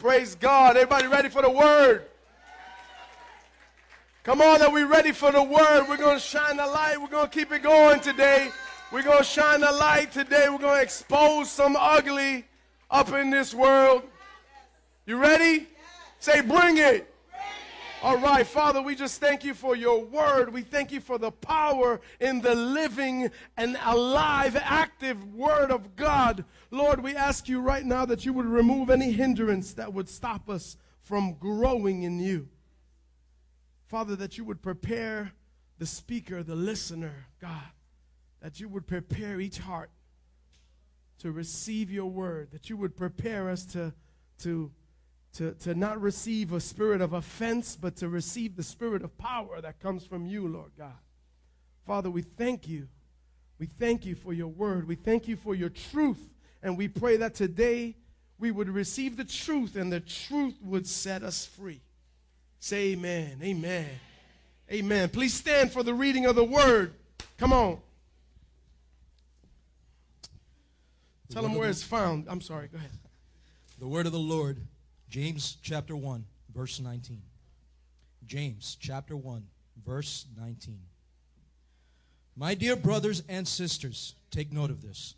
Praise God. Everybody ready for the word? Come on, are we ready for the word? We're going to shine the light. We're going to keep it going today. We're going to shine the light today. We're going to expose some ugly up in this world. You ready? Say, bring it. All right, Father, we just thank you for your word. We thank you for the power in the living and alive, active word of God. Lord, we ask you right now that you would remove any hindrance that would stop us from growing in you. Father, that you would prepare the speaker, the listener, God, that you would prepare each heart to receive your word, that you would prepare us to, to to, to not receive a spirit of offense, but to receive the spirit of power that comes from you, Lord God. Father, we thank you. We thank you for your word. We thank you for your truth. And we pray that today we would receive the truth and the truth would set us free. Say amen. Amen. Amen. Please stand for the reading of the word. Come on. Tell them where it's found. I'm sorry. Go ahead. The word of the Lord James chapter 1, verse 19. James chapter 1, verse 19. My dear brothers and sisters, take note of this.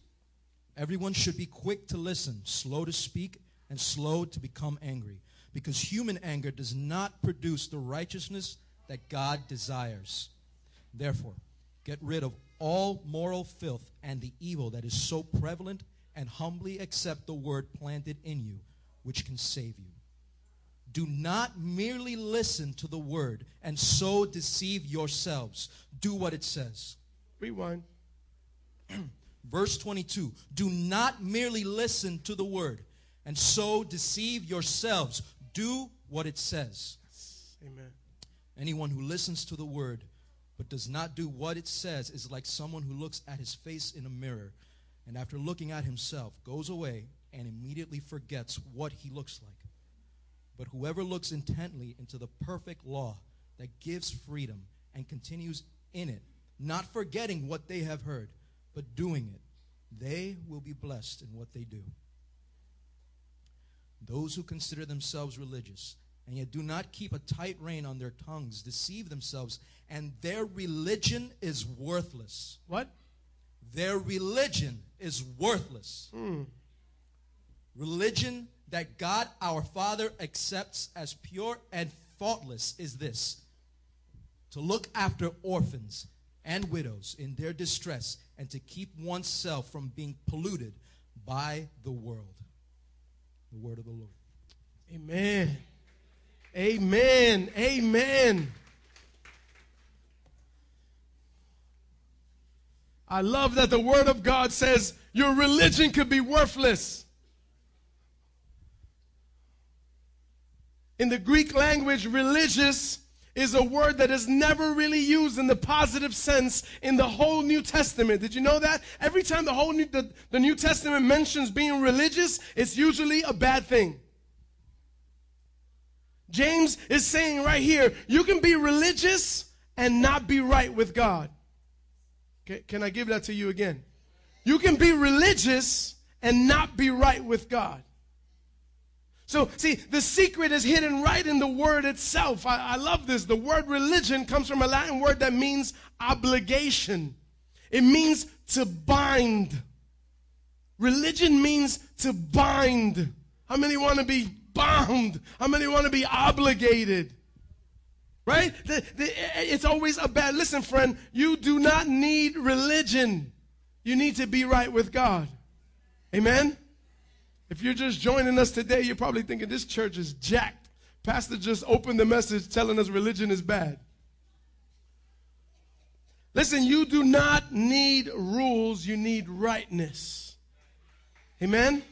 Everyone should be quick to listen, slow to speak, and slow to become angry, because human anger does not produce the righteousness that God desires. Therefore, get rid of all moral filth and the evil that is so prevalent, and humbly accept the word planted in you which can save you. Do not merely listen to the word and so deceive yourselves. Do what it says. Rewind. Verse 22 Do not merely listen to the word and so deceive yourselves. Do what it says. Amen. Anyone who listens to the word but does not do what it says is like someone who looks at his face in a mirror and after looking at himself goes away and immediately forgets what he looks like. But whoever looks intently into the perfect law that gives freedom and continues in it, not forgetting what they have heard, but doing it, they will be blessed in what they do. Those who consider themselves religious and yet do not keep a tight rein on their tongues deceive themselves, and their religion is worthless. What? Their religion is worthless. Mm. Religion that God our Father accepts as pure and faultless is this to look after orphans and widows in their distress and to keep oneself from being polluted by the world. The word of the Lord. Amen. Amen. Amen. I love that the Word of God says your religion could be worthless. In the Greek language, religious is a word that is never really used in the positive sense in the whole New Testament. Did you know that? Every time the whole New, the, the New Testament mentions being religious, it's usually a bad thing. James is saying right here, you can be religious and not be right with God. Okay, can I give that to you again? You can be religious and not be right with God. So, see, the secret is hidden right in the word itself. I, I, love this. The word religion comes from a Latin word that means obligation, it means to bind. Religion means to bind. How many want to be bound? How many want to be obligated? Right? The, the, it's always a bad. Listen, friend, you do not need religion. You need to be right with God. Amen? If you're just joining us today, you're probably thinking this church is jacked. Pastor just opened the message telling us religion is bad. Listen, you do not need rules, you need rightness. Amen?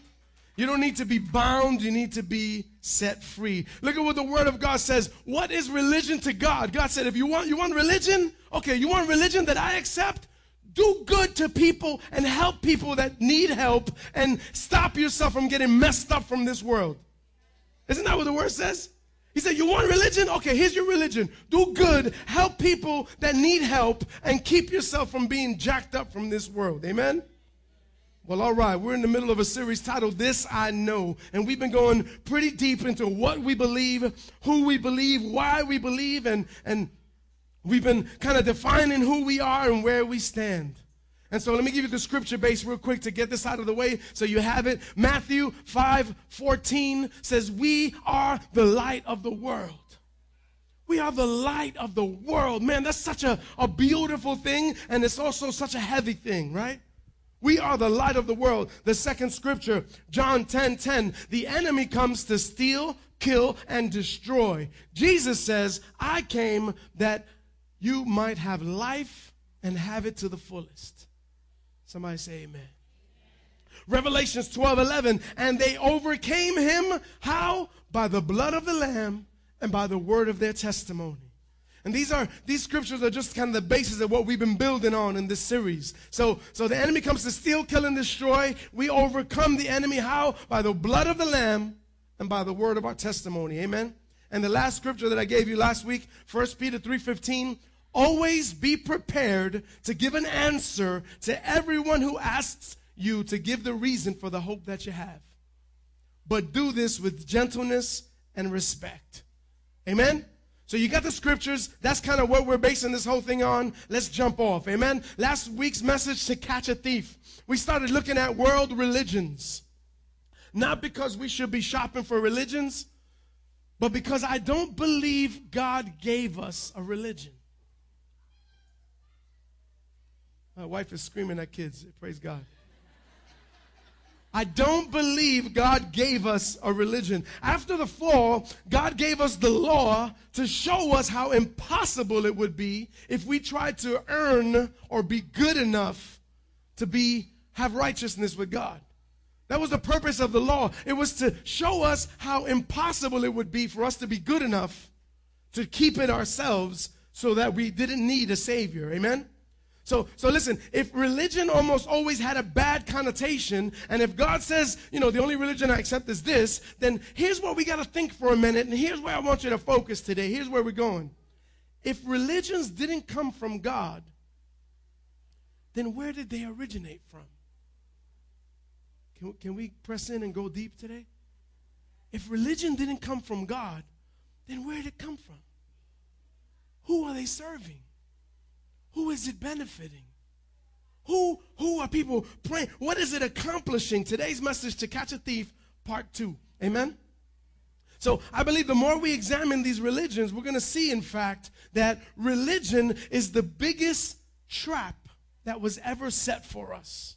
You don't need to be bound, you need to be set free. Look at what the word of God says. What is religion to God? God said, if you want you want religion, okay, you want religion that I accept? Do good to people and help people that need help and stop yourself from getting messed up from this world. Isn't that what the word says? He said, You want religion? Okay, here's your religion. Do good, help people that need help, and keep yourself from being jacked up from this world. Amen? Well, all right, we're in the middle of a series titled This I Know. And we've been going pretty deep into what we believe, who we believe, why we believe, and, and we've been kind of defining who we are and where we stand. And so let me give you the scripture base real quick to get this out of the way so you have it. Matthew 5 14 says, We are the light of the world. We are the light of the world. Man, that's such a, a beautiful thing, and it's also such a heavy thing, right? We are the light of the world. The second scripture, John 10 10. The enemy comes to steal, kill, and destroy. Jesus says, I came that you might have life and have it to the fullest. Somebody say amen. Revelations 12 11. And they overcame him. How? By the blood of the Lamb and by the word of their testimony. And these are these scriptures are just kind of the basis of what we've been building on in this series. So so the enemy comes to steal, kill, and destroy. We overcome the enemy how? By the blood of the Lamb and by the word of our testimony. Amen. And the last scripture that I gave you last week, 1 Peter 3:15, always be prepared to give an answer to everyone who asks you to give the reason for the hope that you have. But do this with gentleness and respect. Amen. So you got the scriptures. That's kind of what we're basing this whole thing on. Let's jump off. Amen. Last week's message to catch a thief. We started looking at world religions. Not because we should be shopping for religions, but because I don't believe God gave us a religion. My wife is screaming at kids. Praise God. I don't believe God gave us a religion. After the fall, God gave us the law to show us how impossible it would be if we tried to earn or be good enough to be have righteousness with God. That was the purpose of the law. It was to show us how impossible it would be for us to be good enough to keep it ourselves so that we didn't need a savior. Amen. So, so listen, if religion almost always had a bad connotation, and if God says, you know, the only religion I accept is this, then here's what we got to think for a minute, and here's where I want you to focus today. Here's where we're going. If religions didn't come from God, then where did they originate from? Can, can we press in and go deep today? If religion didn't come from God, then where did it come from? Who are they serving? Who is it benefiting? Who, who are people praying? What is it accomplishing? Today's message to catch a thief, part two. Amen? So I believe the more we examine these religions, we're going to see, in fact, that religion is the biggest trap that was ever set for us.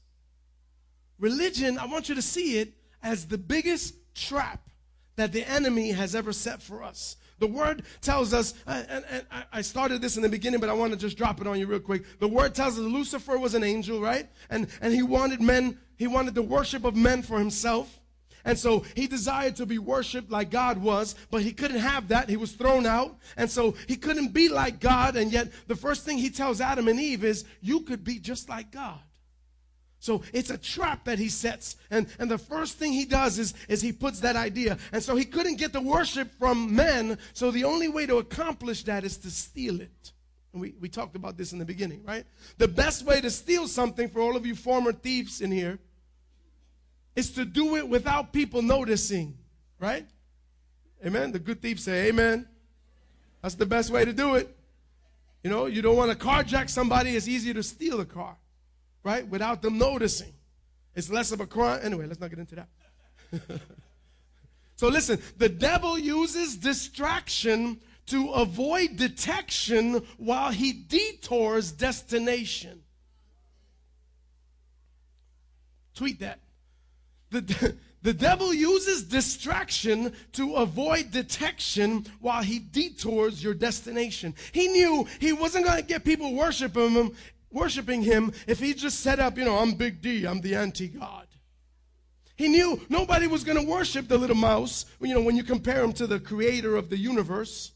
Religion, I want you to see it as the biggest trap that the enemy has ever set for us. The word tells us, and, and I started this in the beginning, but I want to just drop it on you real quick. The word tells us Lucifer was an angel, right? And, and he wanted men, he wanted the worship of men for himself. And so he desired to be worshiped like God was, but he couldn't have that. He was thrown out. And so he couldn't be like God. And yet the first thing he tells Adam and Eve is, you could be just like God. So it's a trap that he sets. And, and the first thing he does is, is he puts that idea. And so he couldn't get the worship from men. So the only way to accomplish that is to steal it. And we, we talked about this in the beginning, right? The best way to steal something for all of you former thieves in here is to do it without people noticing, right? Amen. The good thieves say, Amen. That's the best way to do it. You know, you don't want to carjack somebody, it's easier to steal a car right? Without them noticing. It's less of a crime. Anyway, let's not get into that. so listen, the devil uses distraction to avoid detection while he detours destination. Tweet that. The, the devil uses distraction to avoid detection while he detours your destination. He knew he wasn't going to get people worshiping him worshiping him if he just set up, you know, I'm Big D, I'm the anti God. He knew nobody was going to worship the little mouse, you know, when you compare him to the creator of the universe.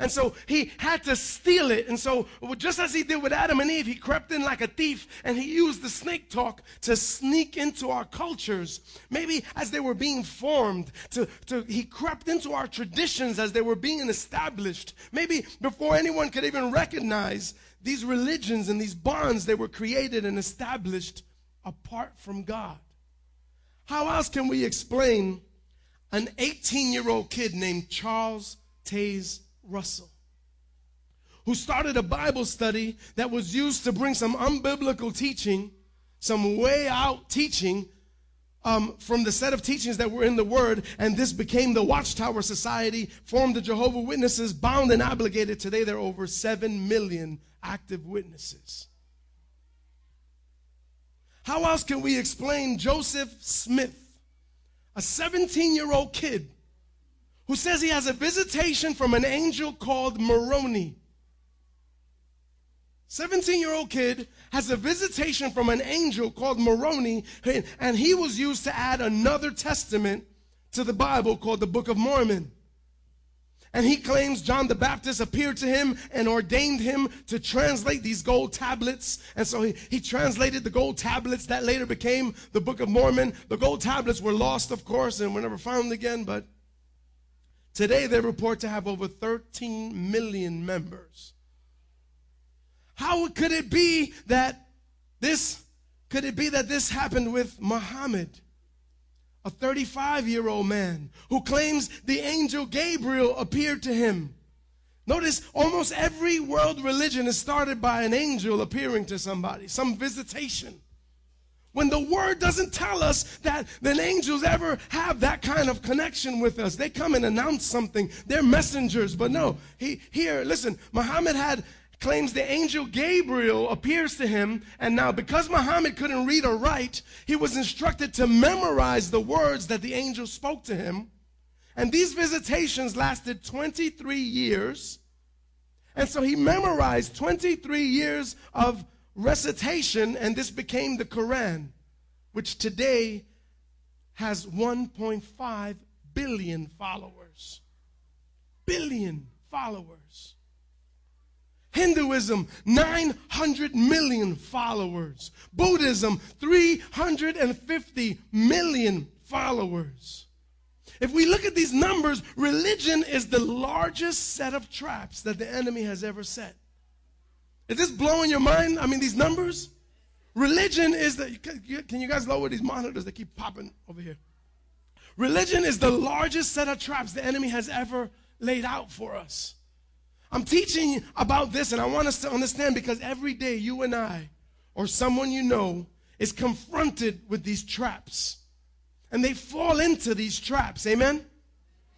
And so he had to steal it. And so, just as he did with Adam and Eve, he crept in like a thief and he used the snake talk to sneak into our cultures. Maybe as they were being formed, to, to, he crept into our traditions as they were being established. Maybe before anyone could even recognize these religions and these bonds, they were created and established apart from God. How else can we explain an 18 year old kid named Charles Taze Russell? Who started a Bible study that was used to bring some unbiblical teaching, some way out teaching um, from the set of teachings that were in the Word, and this became the Watchtower Society, formed the Jehovah Witnesses, bound and obligated. Today there are over 7 million active witnesses. How else can we explain Joseph Smith, a 17 year old kid who says he has a visitation from an angel called Moroni? 17 year old kid has a visitation from an angel called Moroni, and he was used to add another testament to the Bible called the Book of Mormon. And he claims John the Baptist appeared to him and ordained him to translate these gold tablets. And so he, he translated the gold tablets that later became the Book of Mormon. The gold tablets were lost, of course, and were never found again. But today they report to have over 13 million members. How could it be that this, could it be that this happened with Muhammad? a 35 year old man who claims the angel Gabriel appeared to him. Notice almost every world religion is started by an angel appearing to somebody, some visitation. When the word doesn't tell us that the angels ever have that kind of connection with us, they come and announce something. They're messengers, but no. He here, listen, Muhammad had claims the angel Gabriel appears to him. And now, because Muhammad couldn't read or write, he was instructed to memorize the words that the angel spoke to him. And these visitations lasted 23 years. And so he memorized 23 years of recitation, and this became the Quran, which today has 1.5 billion followers. Billion followers. Hinduism, 900 million followers. Buddhism, 350 million followers. If we look at these numbers, religion is the largest set of traps that the enemy has ever set. Is this blowing your mind? I mean, these numbers? Religion is the. Can you guys lower these monitors? They keep popping over here. Religion is the largest set of traps the enemy has ever laid out for us. I'm teaching about this, and I want us to understand because every day you and I, or someone you know, is confronted with these traps. And they fall into these traps. Amen?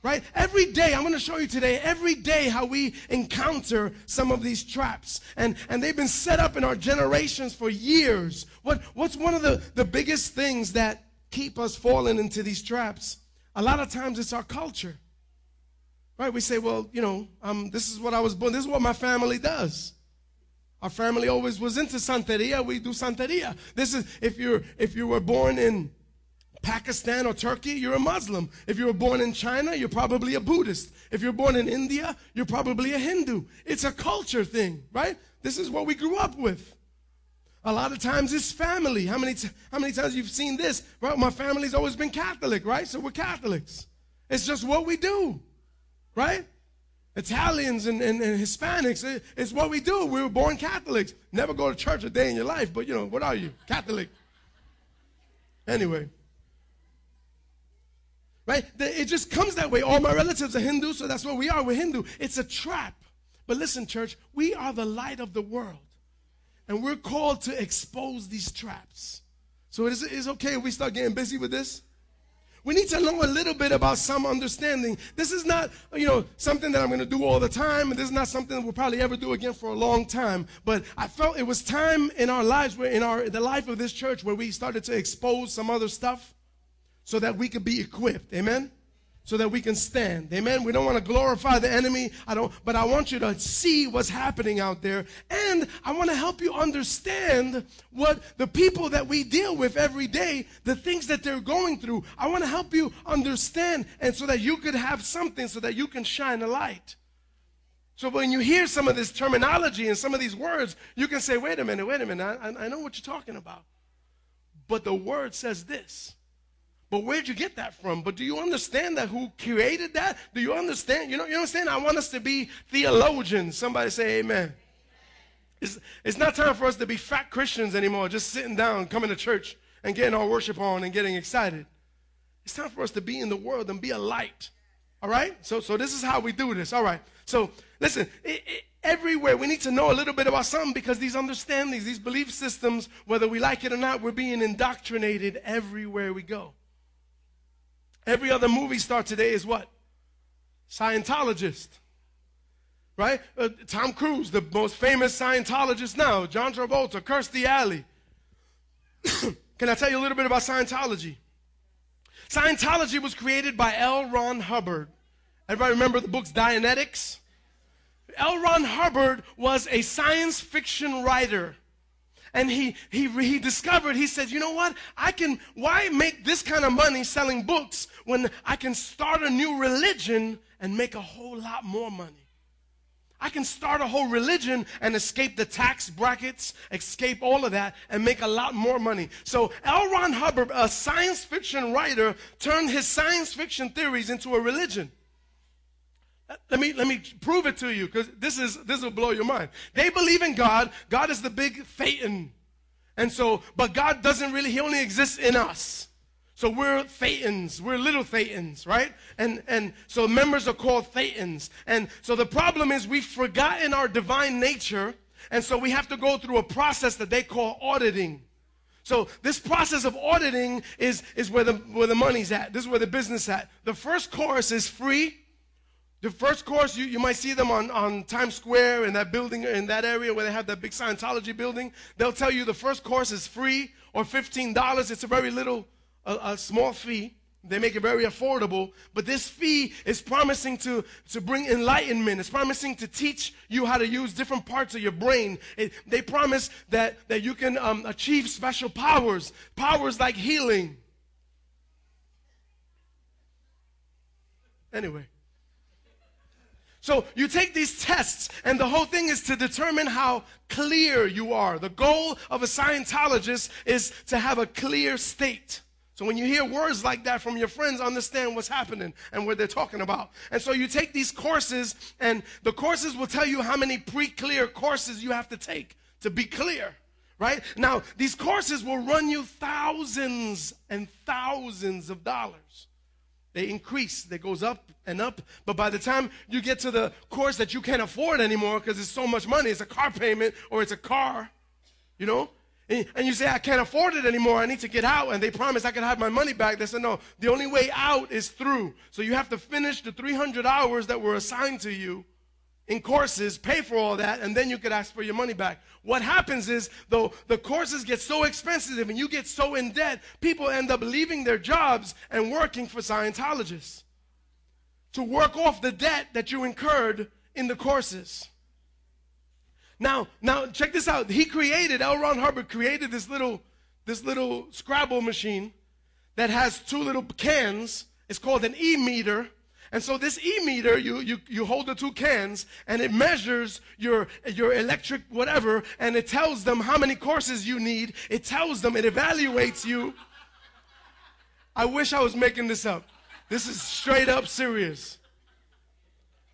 Right? Every day, I'm going to show you today, every day how we encounter some of these traps. And, and they've been set up in our generations for years. What, what's one of the, the biggest things that keep us falling into these traps? A lot of times it's our culture. Right? We say, well, you know, um, this is what I was born. This is what my family does. Our family always was into Santeria. We do Santeria. This is if you're if you were born in Pakistan or Turkey, you're a Muslim. If you were born in China, you're probably a Buddhist. If you're born in India, you're probably a Hindu. It's a culture thing, right? This is what we grew up with. A lot of times it's family. How many, t- how many times you've seen this? Well, my family's always been Catholic, right? So we're Catholics. It's just what we do right? Italians and, and, and Hispanics, it, it's what we do. We were born Catholics. Never go to church a day in your life, but you know, what are you? Catholic. Anyway. Right? It just comes that way. All my relatives are Hindu, so that's what we are. We're Hindu. It's a trap. But listen, church, we are the light of the world. And we're called to expose these traps. So it is, it's okay if we start getting busy with this? We need to know a little bit about some understanding. This is not, you know, something that I'm going to do all the time, and this is not something that we'll probably ever do again for a long time. But I felt it was time in our lives, where in our the life of this church, where we started to expose some other stuff, so that we could be equipped. Amen so that we can stand. Amen. We don't want to glorify the enemy. I don't, but I want you to see what's happening out there. And I want to help you understand what the people that we deal with every day, the things that they're going through. I want to help you understand and so that you could have something so that you can shine a light. So when you hear some of this terminology and some of these words, you can say, wait a minute, wait a minute, I, I know what you're talking about. But the word says this. But where'd you get that from? But do you understand that who created that? Do you understand? You know, you understand? I want us to be theologians. Somebody say amen. It's, it's not time for us to be fat Christians anymore, just sitting down, coming to church, and getting our worship on and getting excited. It's time for us to be in the world and be a light. All right? So, so this is how we do this. All right. So, listen, it, it, everywhere we need to know a little bit about something because these understandings, these belief systems, whether we like it or not, we're being indoctrinated everywhere we go. Every other movie star today is what? Scientologist. Right? Uh, Tom Cruise, the most famous Scientologist now. John Travolta, Kirstie Alley. Can I tell you a little bit about Scientology? Scientology was created by L. Ron Hubbard. Everybody remember the books Dianetics? L. Ron Hubbard was a science fiction writer. And he, he, he discovered, he said, you know what? I can, why make this kind of money selling books when I can start a new religion and make a whole lot more money? I can start a whole religion and escape the tax brackets, escape all of that, and make a lot more money. So L. Ron Hubbard, a science fiction writer, turned his science fiction theories into a religion. Let me let me prove it to you because this is this will blow your mind. They believe in God. God is the big Thetan, and so but God doesn't really. He only exists in us. So we're Thetans, we're little Thetans, right? And and so members are called Thetans. And so the problem is we've forgotten our divine nature, and so we have to go through a process that they call auditing. So this process of auditing is, is where the where the money's at. This is where the business at. The first course is free. The first course, you, you might see them on, on Times Square in that building, in that area where they have that big Scientology building. They'll tell you the first course is free or $15. It's a very little a, a small fee. They make it very affordable, but this fee is promising to, to bring enlightenment. It's promising to teach you how to use different parts of your brain. It, they promise that, that you can um, achieve special powers, powers like healing. Anyway. So you take these tests, and the whole thing is to determine how clear you are. The goal of a Scientologist is to have a clear state. So when you hear words like that from your friends, understand what's happening and what they're talking about. And so you take these courses, and the courses will tell you how many pre clear courses you have to take to be clear. Right? Now, these courses will run you thousands and thousands of dollars. They increase, they goes up and up, but by the time you get to the course that you can't afford anymore because it's so much money, it's a car payment or it's a car, you know, and you say, I can't afford it anymore. I need to get out. And they promise I can have my money back. They said, no, the only way out is through. So you have to finish the 300 hours that were assigned to you in courses, pay for all that, and then you could ask for your money back. What happens is, though, the courses get so expensive and you get so in debt, people end up leaving their jobs and working for Scientologists to work off the debt that you incurred in the courses. Now, now check this out. He created, L. Ron Hubbard created this little, this little Scrabble machine that has two little cans. It's called an e-meter. And so this e-meter, you, you, you hold the two cans and it measures your, your electric whatever and it tells them how many courses you need. It tells them, it evaluates you. I wish I was making this up. This is straight up serious.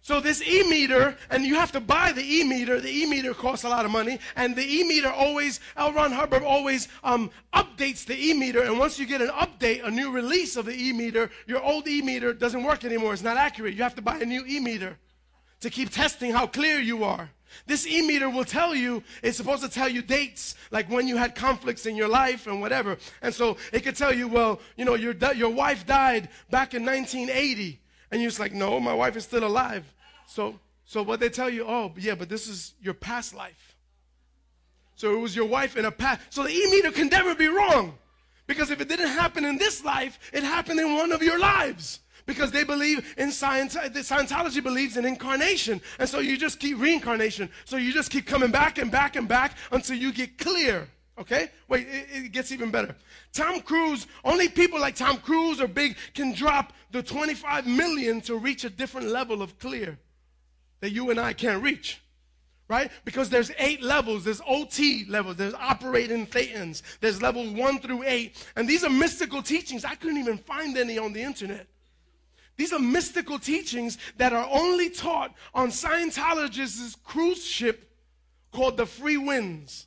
So this e-meter, and you have to buy the e-meter. The e-meter costs a lot of money, and the e-meter always, L. Ron Hubbard always um, updates the e-meter. And once you get an update, a new release of the e-meter, your old e-meter doesn't work anymore. It's not accurate. You have to buy a new e-meter to keep testing how clear you are. This e-meter will tell you, it's supposed to tell you dates, like when you had conflicts in your life and whatever. And so it could tell you, well, you know, your, your wife died back in 1980. And you're just like, no, my wife is still alive. So, so what they tell you, oh, yeah, but this is your past life. So it was your wife in a past. So the e-meter can never be wrong. Because if it didn't happen in this life, it happened in one of your lives. Because they believe in science, Scientology believes in incarnation. And so you just keep reincarnation. So you just keep coming back and back and back until you get clear. Okay? Wait, it, it, gets even better. Tom Cruise, only people like Tom Cruise or big can drop the 25 million to reach a different level of clear that you and I can't reach. Right? Because there's eight levels. There's OT levels. There's operating thetans. There's levels one through eight. And these are mystical teachings. I couldn't even find any on the internet. These are mystical teachings that are only taught on Scientologists' cruise ship called the Freewinds.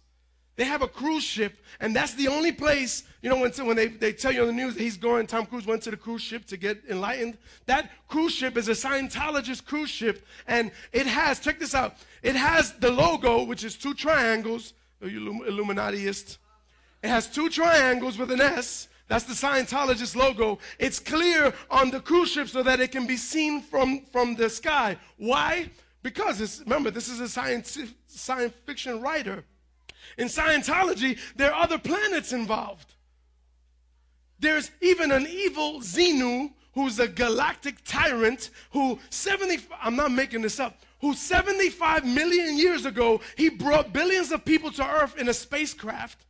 They have a cruise ship, and that's the only place, you know, when, when they, they tell you on the news that he's going, Tom Cruise went to the cruise ship to get enlightened. That cruise ship is a Scientologist cruise ship, and it has, check this out, it has the logo, which is two triangles, Are you Illuminatiist. It has two triangles with an S. That's the Scientologist logo. It's clear on the cruise ship so that it can be seen from, from the sky. Why? Because remember, this is a science, science fiction writer. In Scientology, there are other planets involved. There's even an evil Xenu who's a galactic tyrant who 70 I'm not making this up who 75 million years ago he brought billions of people to earth in a spacecraft.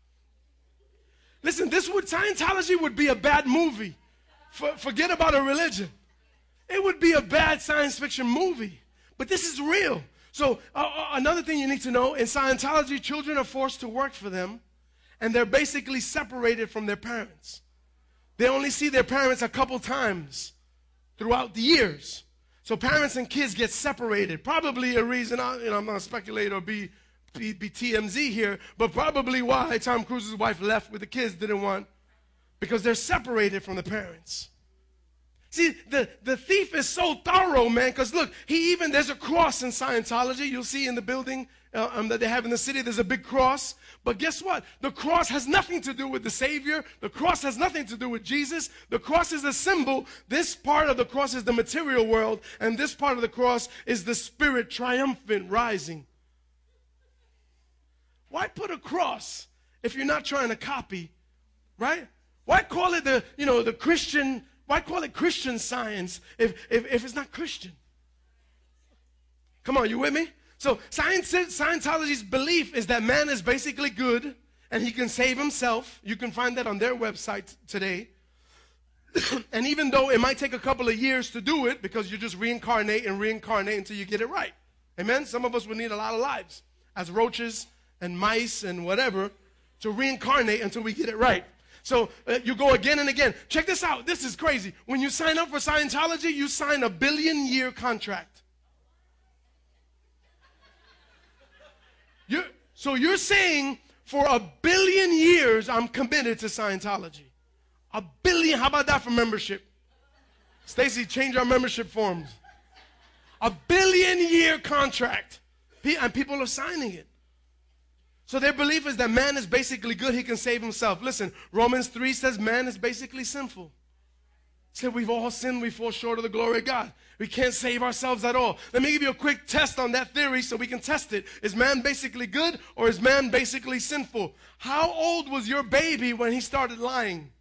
Listen this would Scientology would be a bad movie. For, forget about a religion. It would be a bad science fiction movie. But this is real so, uh, uh, another thing you need to know in Scientology, children are forced to work for them, and they're basically separated from their parents. They only see their parents a couple times throughout the years. So, parents and kids get separated. Probably a reason, I, you know, I'm not a speculator or be, be, be TMZ here, but probably why Tom Cruise's wife left with the kids didn't want, because they're separated from the parents. See, the, the thief is so thorough, man, because look, he even, there's a cross in Scientology. You'll see in the building uh, um, that they have in the city, there's a big cross. But guess what? The cross has nothing to do with the Savior. The cross has nothing to do with Jesus. The cross is a symbol. This part of the cross is the material world, and this part of the cross is the spirit triumphant rising. Why put a cross if you're not trying to copy, right? Why call it the, you know, the Christian why call it Christian science if, if, if it's not Christian? Come on, you with me? So science, Scientology's belief is that man is basically good and he can save himself. You can find that on their website today. and even though it might take a couple of years to do it because you just reincarnate and reincarnate until you get it right. Amen? Some of us would need a lot of lives as roaches and mice and whatever to reincarnate until we get it right. So uh, you go again and again. Check this out. This is crazy. When you sign up for Scientology, you sign a billion year contract. You're, so you're saying for a billion years, I'm committed to Scientology. A billion. How about that for membership? Stacy, change our membership forms. A billion year contract. And people are signing it. So their belief is that man is basically good, he can save himself. Listen, Romans 3 says man is basically sinful. Said we've all sinned, we fall short of the glory of God. We can't save ourselves at all. Let me give you a quick test on that theory so we can test it. Is man basically good or is man basically sinful? How old was your baby when he started lying?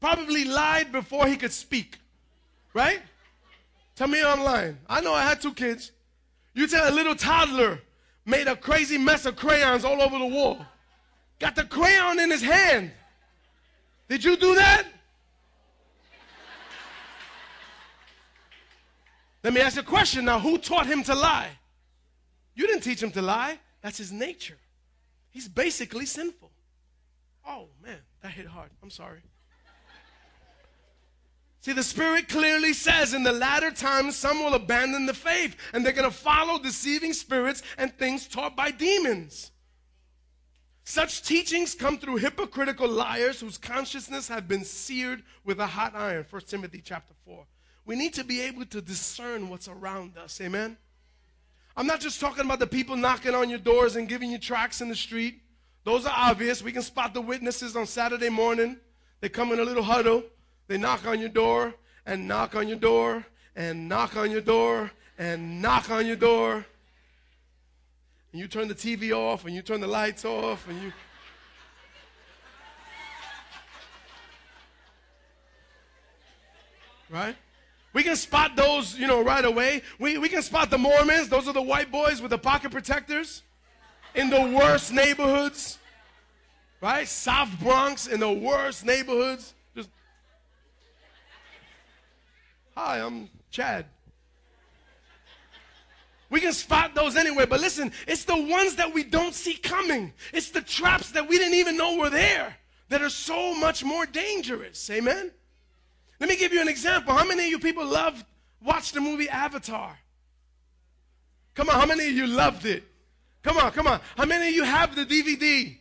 Probably lied before he could speak. Right? Tell me online. I know I had two kids. You tell a little toddler made a crazy mess of crayons all over the wall. Got the crayon in his hand. Did you do that? Let me ask you a question now. Who taught him to lie? You didn't teach him to lie. That's his nature. He's basically sinful. Oh, man, that hit hard. I'm sorry. See, the Spirit clearly says in the latter times, some will abandon the faith and they're going to follow deceiving spirits and things taught by demons. Such teachings come through hypocritical liars whose consciousness have been seared with a hot iron. 1 Timothy chapter 4. We need to be able to discern what's around us. Amen? I'm not just talking about the people knocking on your doors and giving you tracts in the street. Those are obvious. We can spot the witnesses on Saturday morning. They come in a little huddle. They knock on your door and knock on your door and knock on your door and knock on your door. And you turn the TV off and you turn the lights off and you. Right? We can spot those, you know, right away. We, we can spot the Mormons. Those are the white boys with the pocket protectors in the worst neighborhoods. Right? South Bronx in the worst neighborhoods. Hi, I'm Chad. We can spot those anywhere, but listen, it's the ones that we don't see coming. It's the traps that we didn't even know were there that are so much more dangerous. Amen? Let me give you an example. How many of you people love watch the movie Avatar? Come on, how many of you loved it? Come on, come on. How many of you have the DVD?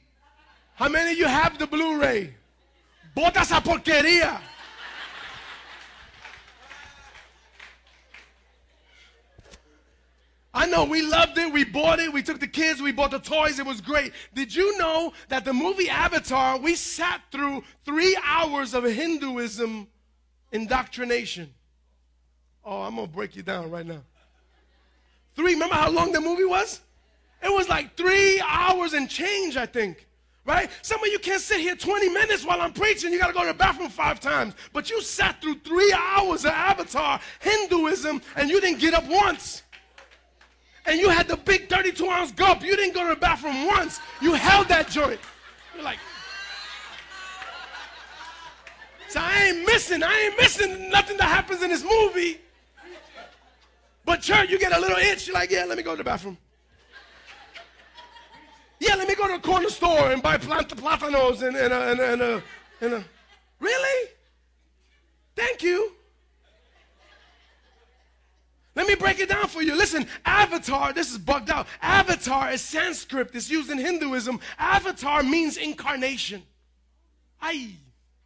How many of you have the Blu-ray? Bota esa porquería. I know we loved it. We bought it. We took the kids. We bought the toys. It was great. Did you know that the movie Avatar, we sat through three hours of Hinduism indoctrination? Oh, I'm going to break you down right now. Three, remember how long the movie was? It was like three hours and change, I think. Right? Some of you can't sit here 20 minutes while I'm preaching. You got to go to the bathroom five times. But you sat through three hours of Avatar, Hinduism, and you didn't get up once and you had the big 32 ounce gulp. You didn't go to the bathroom once. You held that joint. You're like, so I ain't missing. I ain't missing nothing that happens in this movie. But church, you get a little itch. You're like, yeah, let me go to the bathroom. Yeah, let me go to the corner store and buy plant- platanos and, and, a, and, a, and, a, and a. Really? Thank you. Let me break it down for you. Listen, avatar, this is bugged out. Avatar is Sanskrit, it's used in Hinduism. Avatar means incarnation. Aye.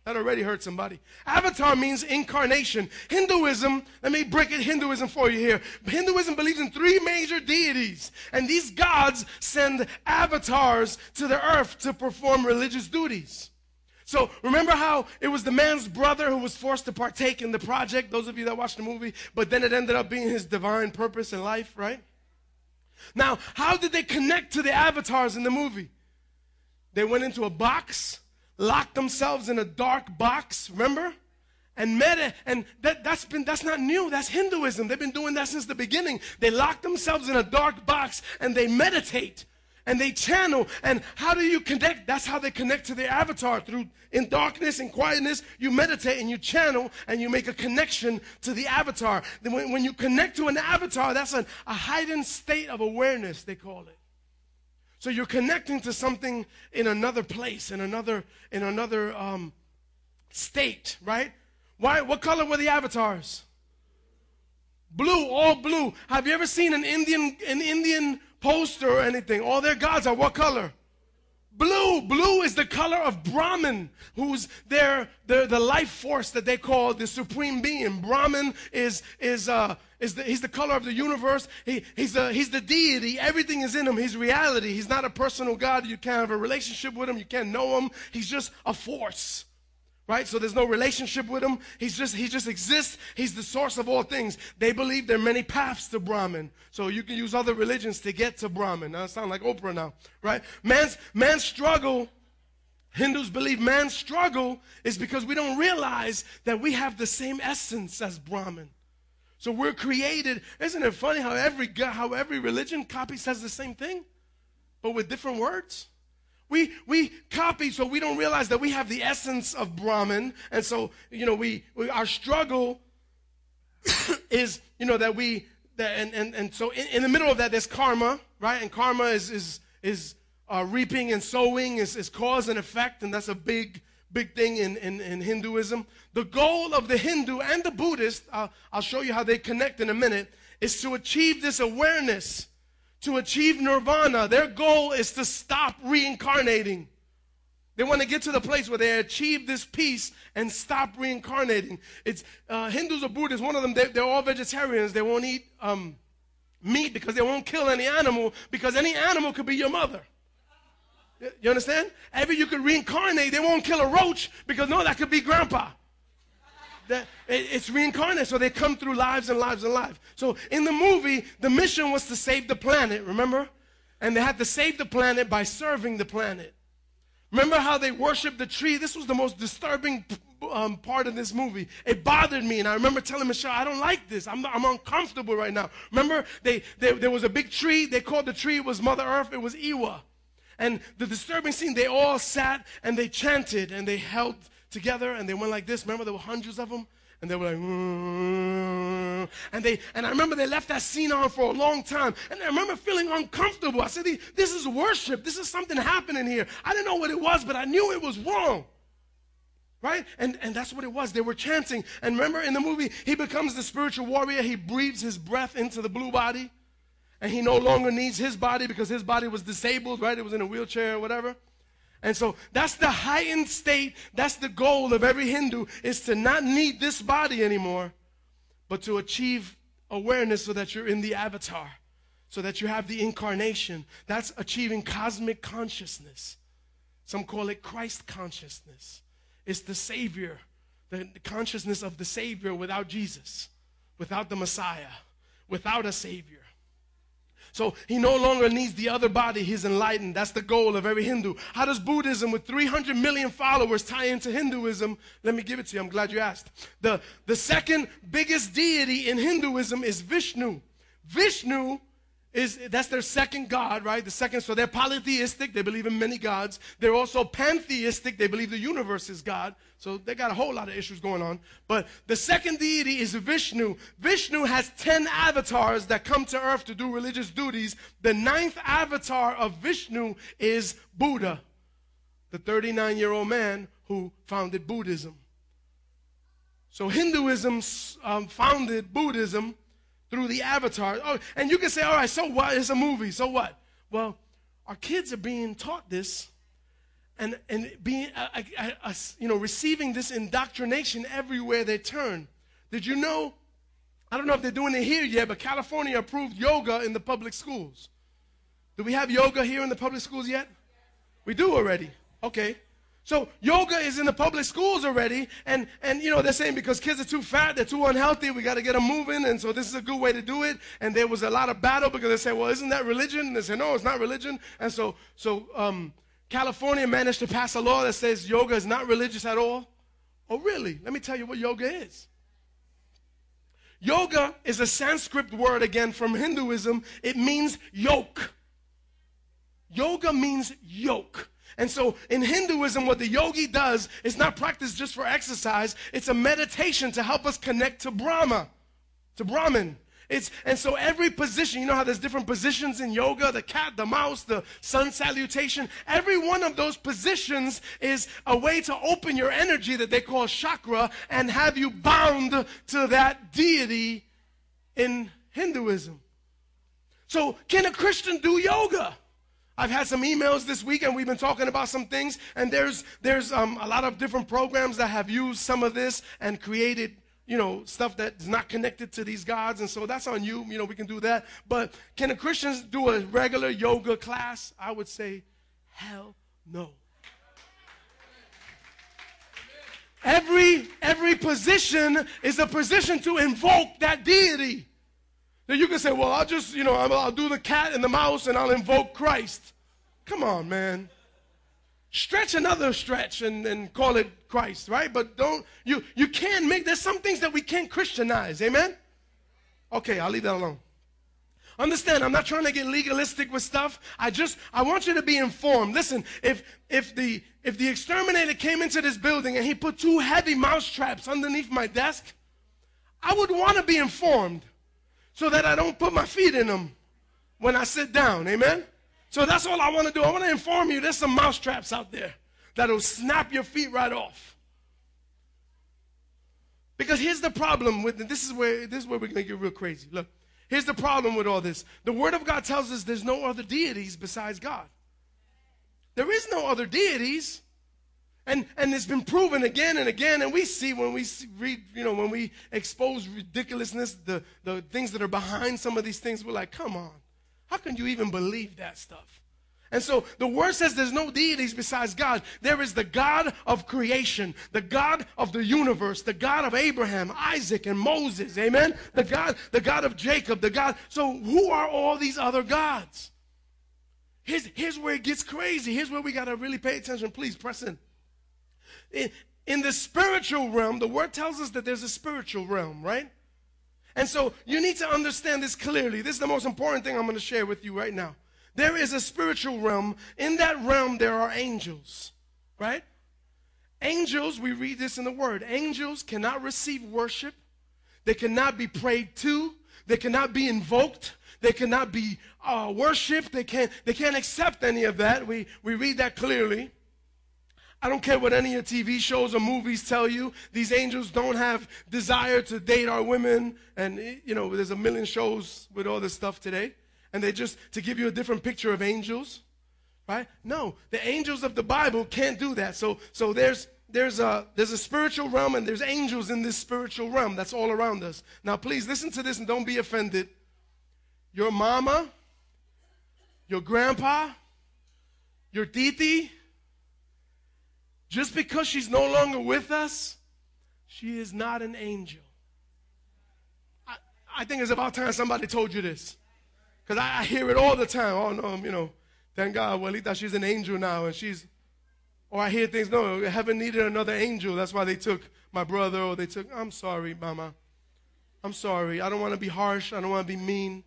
That already hurt somebody. Avatar means incarnation. Hinduism, let me break it Hinduism for you here. Hinduism believes in three major deities, and these gods send avatars to the earth to perform religious duties. So remember how it was the man's brother who was forced to partake in the project, those of you that watched the movie, but then it ended up being his divine purpose in life, right? Now, how did they connect to the avatars in the movie? They went into a box, locked themselves in a dark box, remember? And med- and that, that's been that's not new. That's Hinduism. They've been doing that since the beginning. They lock themselves in a dark box and they meditate and they channel. And how do you connect? That's how they connect to their avatar through in darkness and quietness. You meditate and you channel and you make a connection to the avatar. Then when, when you connect to an avatar, that's a, heightened state of awareness, they call it. So you're connecting to something in another place, in another, in another um, state, right? Why? What color were the avatars? Blue, all blue. Have you ever seen an Indian, an Indian poster or anything. All their gods are what color? Blue. Blue is the color of Brahman, who's their, their the life force that they call the supreme being. Brahman is is uh is the, he's the color of the universe. He, he's the he's the deity. Everything is in him. He's reality. He's not a personal God. You can't have a relationship with him. You can't know him. He's just a force right? So there's no relationship with him. He's just he just exists. He's the source of all things. They believe there are many paths to Brahman. So you can use other religions to get to Brahman. Now I sound like Oprah now, right? Man's man's struggle. Hindus believe man's struggle is because we don't realize that we have the same essence as Brahman. So we're created. Isn't it funny how every how every religion copy says the same thing, but with different words? We, we copy so we don't realize that we have the essence of Brahman. And so, you know, we, we our struggle is, you know, that we, that, and, and, and so in, in, the middle of that, there's karma, right? And karma is, is, is uh, reaping and sowing is, is cause and effect. And that's a big, big thing in, in, in Hinduism. The goal of the Hindu and the Buddhist, uh, I'll show you how they connect in a minute, is to achieve this awareness to achieve nirvana. Their goal is to stop reincarnating. They want to get to the place where they achieve this peace and stop reincarnating. It's uh, Hindus or Buddhists. One of them, they, are all vegetarians. They won't eat um, meat because they won't kill any animal because any animal could be your mother. You understand? Ever you could reincarnate, they won't kill a roach because no, that could be grandpa that it's reincarnate. So they come through lives and lives and lives. So in the movie, the mission was to save the planet, remember? And they had to save the planet by serving the planet. Remember how they worshiped the tree? This was the most disturbing um, part of this movie. It bothered me, and I remember telling Michelle, I don't like this. I'm, I'm uncomfortable right now. Remember, they, they, there was a big tree. They called the tree, it was Mother Earth, it was Eywa. And the disturbing scene, they all sat and they chanted and they held together and they went like this. Remember, there were hundreds of them? And they were like, mm. and they, and I remember they left that scene on for a long time. And I remember feeling uncomfortable. I said, this is worship. This is something happening here. I didn't know what it was, but I knew it was wrong. Right? And, and that's what it was. They were chanting. And remember in the movie, he becomes the spiritual warrior. He breathes his breath into the blue body. and he no longer needs his body because his body was disabled, right? It was in a wheelchair or whatever. And so that's the heightened state. That's the goal of every Hindu is to not need this body anymore, but to achieve awareness so that you're in the avatar, so that you have the incarnation. That's achieving cosmic consciousness. Some call it Christ consciousness. It's the Savior, the consciousness of the Savior without Jesus, without the Messiah, without a Savior. So he no longer needs the other body. He's enlightened. That's the goal of every Hindu. How does Buddhism, with 300 million followers, tie into Hinduism? Let me give it to you. I'm glad you asked. The, the second biggest deity in Hinduism is Vishnu. Vishnu is that's their second god, right? The second, so they're polytheistic, they believe in many gods. They're also pantheistic, they believe the universe is God. So they got a whole lot of issues going on. But the second deity is Vishnu. Vishnu has 10 avatars that come to earth to do religious duties. The ninth avatar of Vishnu is Buddha, the 39 year old man who founded Buddhism. So Hinduism um, founded Buddhism through the avatar. Oh, and you can say, all right, so what? It's a movie. So what? Well, our kids are being taught this and, and being, uh, uh, uh, you know, receiving this indoctrination everywhere they turn. Did you know? I don't know if they're doing it here yet, but California approved yoga in the public schools. Do we have yoga here in the public schools yet? We do already. Okay. So yoga is in the public schools already, and and you know they're saying because kids are too fat, they're too unhealthy, we got to get them moving, and so this is a good way to do it. And there was a lot of battle because they say, well, isn't that religion? And they say, no, it's not religion. And so so um, California managed to pass a law that says yoga is not religious at all. Oh, really? Let me tell you what yoga is. Yoga is a Sanskrit word again from Hinduism. It means yoke. Yoga means yoke. And so in Hinduism, what the yogi does is not practice just for exercise, it's a meditation to help us connect to Brahma, to Brahman. It's, and so every position, you know how there's different positions in yoga the cat, the mouse, the sun salutation. Every one of those positions is a way to open your energy that they call chakra and have you bound to that deity in Hinduism. So, can a Christian do yoga? I've had some emails this week and we've been talking about some things, and there's, there's um, a lot of different programs that have used some of this and created you know, stuff that's not connected to these gods. And so that's on you. You know, we can do that. But can the Christians do a regular yoga class? I would say, hell no. Every, every position is a position to invoke that deity. You can say, well, I'll just, you know, I'll, I'll do the cat and the mouse and I'll invoke Christ. Come on, man. Stretch another stretch and, and call it Christ, right? But don't, you, you can't make, there's some things that we can't Christianize. Amen? Okay, I'll leave that alone. Understand, I'm not trying to get legalistic with stuff. I just I want you to be informed. Listen, if if the if the exterminator came into this building and he put two heavy mouse traps underneath my desk, I would want to be informed so that I don't put my feet in them when I sit down. Amen? So that's all I want to do. I want to inform you there's some mouse traps out there that'll snap your feet right off. Because here's the problem with this is where this is where we're gonna get real crazy. Look, here's the problem with all this. The word of God tells us there's no other deities besides God. There is no other deities. And, and it's been proven again and again, and we see when we see, read, you know, when we expose ridiculousness, the, the things that are behind some of these things, we're like, come on. How can you even believe that stuff? And so the word says there's no deities besides God. There is the God of creation, the God of the universe, the God of Abraham, Isaac, and Moses. Amen. The God, the God of Jacob, the God. So who are all these other gods? Here's, here's where it gets crazy. Here's where we got to really pay attention. Please press in. In. The spiritual realm, the word tells us that there's a spiritual realm, right? And so you need to understand this clearly. This is the most important thing I'm going to share with you right now. There is a spiritual realm. In that realm, there are angels, right? Angels, we read this in the word, angels cannot receive worship, they cannot be prayed to, they cannot be invoked, they cannot be uh, worshiped, they can't, they can't accept any of that. We, we read that clearly. I don't care what any of TV shows or movies tell you. These angels don't have desire to date our women. And, you know, there's a million shows with all this stuff today. and they just to give you a different picture of angels, right? No, the angels of the Bible can't do that. So, so there's there's a there's a spiritual realm and there's angels in this spiritual realm that's all around us. Now, please listen to this and don't be offended. Your mama, your grandpa, your titi, just because she's no longer with us, she is not an angel. I, I think it's about time somebody told you this. Because I, I, hear it all the time. Oh, no, you know, thank God, Abuelita, she's an angel now. And she's, or I hear things, no, heaven needed another angel. That's why they took my brother, or they took, I'm sorry, mama. I'm sorry. I don't want to be harsh. I don't want to be mean.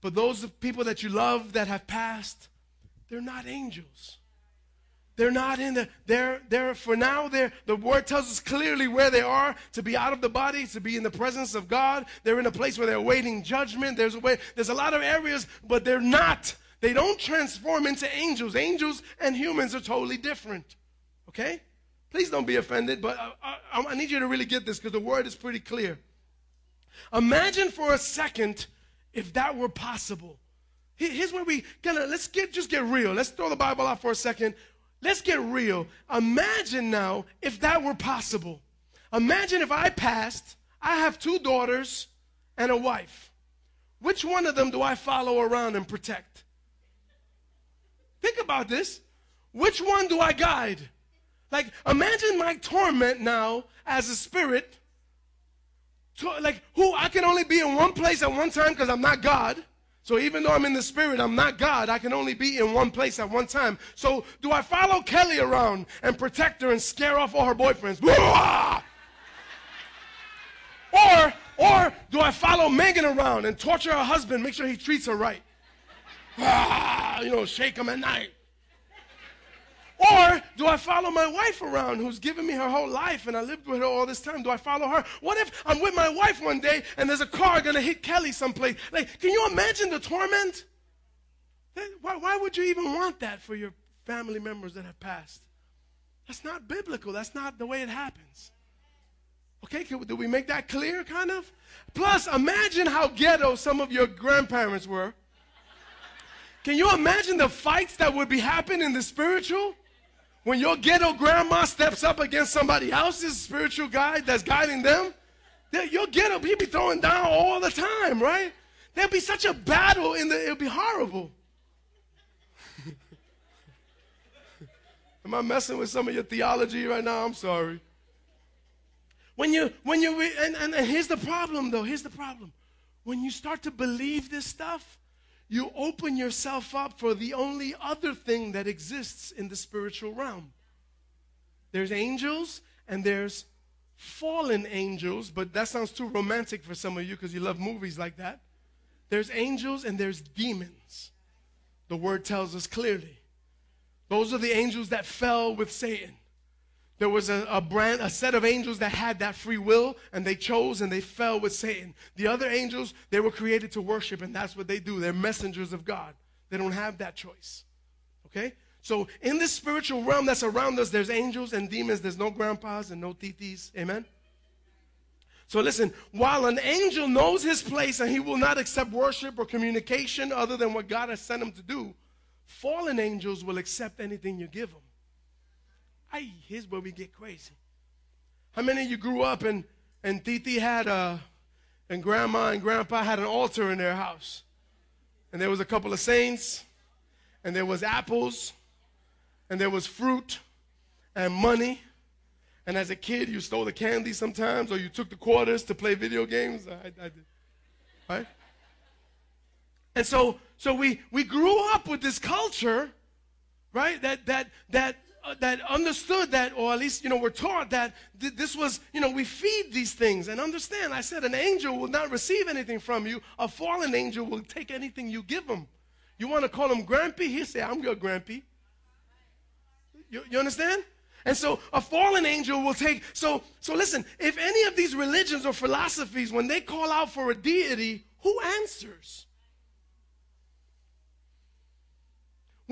But those people that you love that have passed, they're not angels. They're not in the, they're, they're, for now, they're, the word tells us clearly where they are to be out of the body, to be in the presence of God. They're in a place where they're awaiting judgment. There's a way, there's a lot of areas, but they're not. They don't transform into angels. Angels and humans are totally different. Okay? Please don't be offended, but I, I, I need you to really get this because the word is pretty clear. Imagine for a second if that were possible. Here's where we gonna let's get just get real. Let's throw the Bible out for a second. Let's get real. Imagine now if that were possible. Imagine if I passed, I have two daughters and a wife. Which one of them do I follow around and protect? Think about this. Which one do I guide? Like, imagine my torment now as a spirit. To, like, who I can only be in one place at one time because I'm not God. So even though I'm in the spirit, I'm not God. I can only be in one place at one time. So do I follow Kelly around and protect her and scare off all her boyfriends? or, or do I follow Megan around and torture her husband, make sure he treats her right? you know, shake him at night. Or do I follow my wife around who's given me her whole life and I lived with her all this time? Do I follow her? What if I'm with my wife one day and there's a car going to hit Kelly someplace? Like, can you imagine the torment? Why, why would you even want that for your family members that have passed? That's not biblical. That's not the way it happens. Okay, can, do we make that clear, kind of? Plus, imagine how ghetto some of your grandparents were. Can you imagine the fights that would be happening in the spiritual? When your ghetto grandma steps up against somebody else's spiritual guide that's guiding them, your ghetto, he be throwing down all the time, right? There'll be such a battle in the, it'll be horrible. Am I messing with some of your theology right now? I'm sorry. When you, when you, and, and, and here's the problem though, here's the problem. When you start to believe this stuff, you open yourself up for the only other thing that exists in the spiritual realm. There's angels and there's fallen angels, but that sounds too romantic for some of you because you love movies like that. There's angels and there's demons. The word tells us clearly. Those are the angels that fell with Satan. There was a, a, brand, a set of angels that had that free will, and they chose and they fell with Satan. The other angels, they were created to worship, and that's what they do. They're messengers of God. They don't have that choice. Okay? So in this spiritual realm that's around us, there's angels and demons. There's no grandpas and no titis. Amen? So listen, while an angel knows his place and he will not accept worship or communication other than what God has sent him to do, fallen angels will accept anything you give them. Here's where we get crazy. How many of you grew up and, and Titi had a, and grandma and grandpa had an altar in their house? And there was a couple of saints, and there was apples, and there was fruit and money. And as a kid, you stole the candy sometimes, or you took the quarters to play video games. I, I did. Right? And so, so we, we grew up with this culture, right? That, that, that uh, that understood that, or at least, you know, were taught that th- this was, you know, we feed these things. And understand, I said an angel will not receive anything from you. A fallen angel will take anything you give him. You want to call him Grampy? He'll say, I'm your Grampy. You, you understand? And so a fallen angel will take, so, so listen, if any of these religions or philosophies, when they call out for a deity, who answers?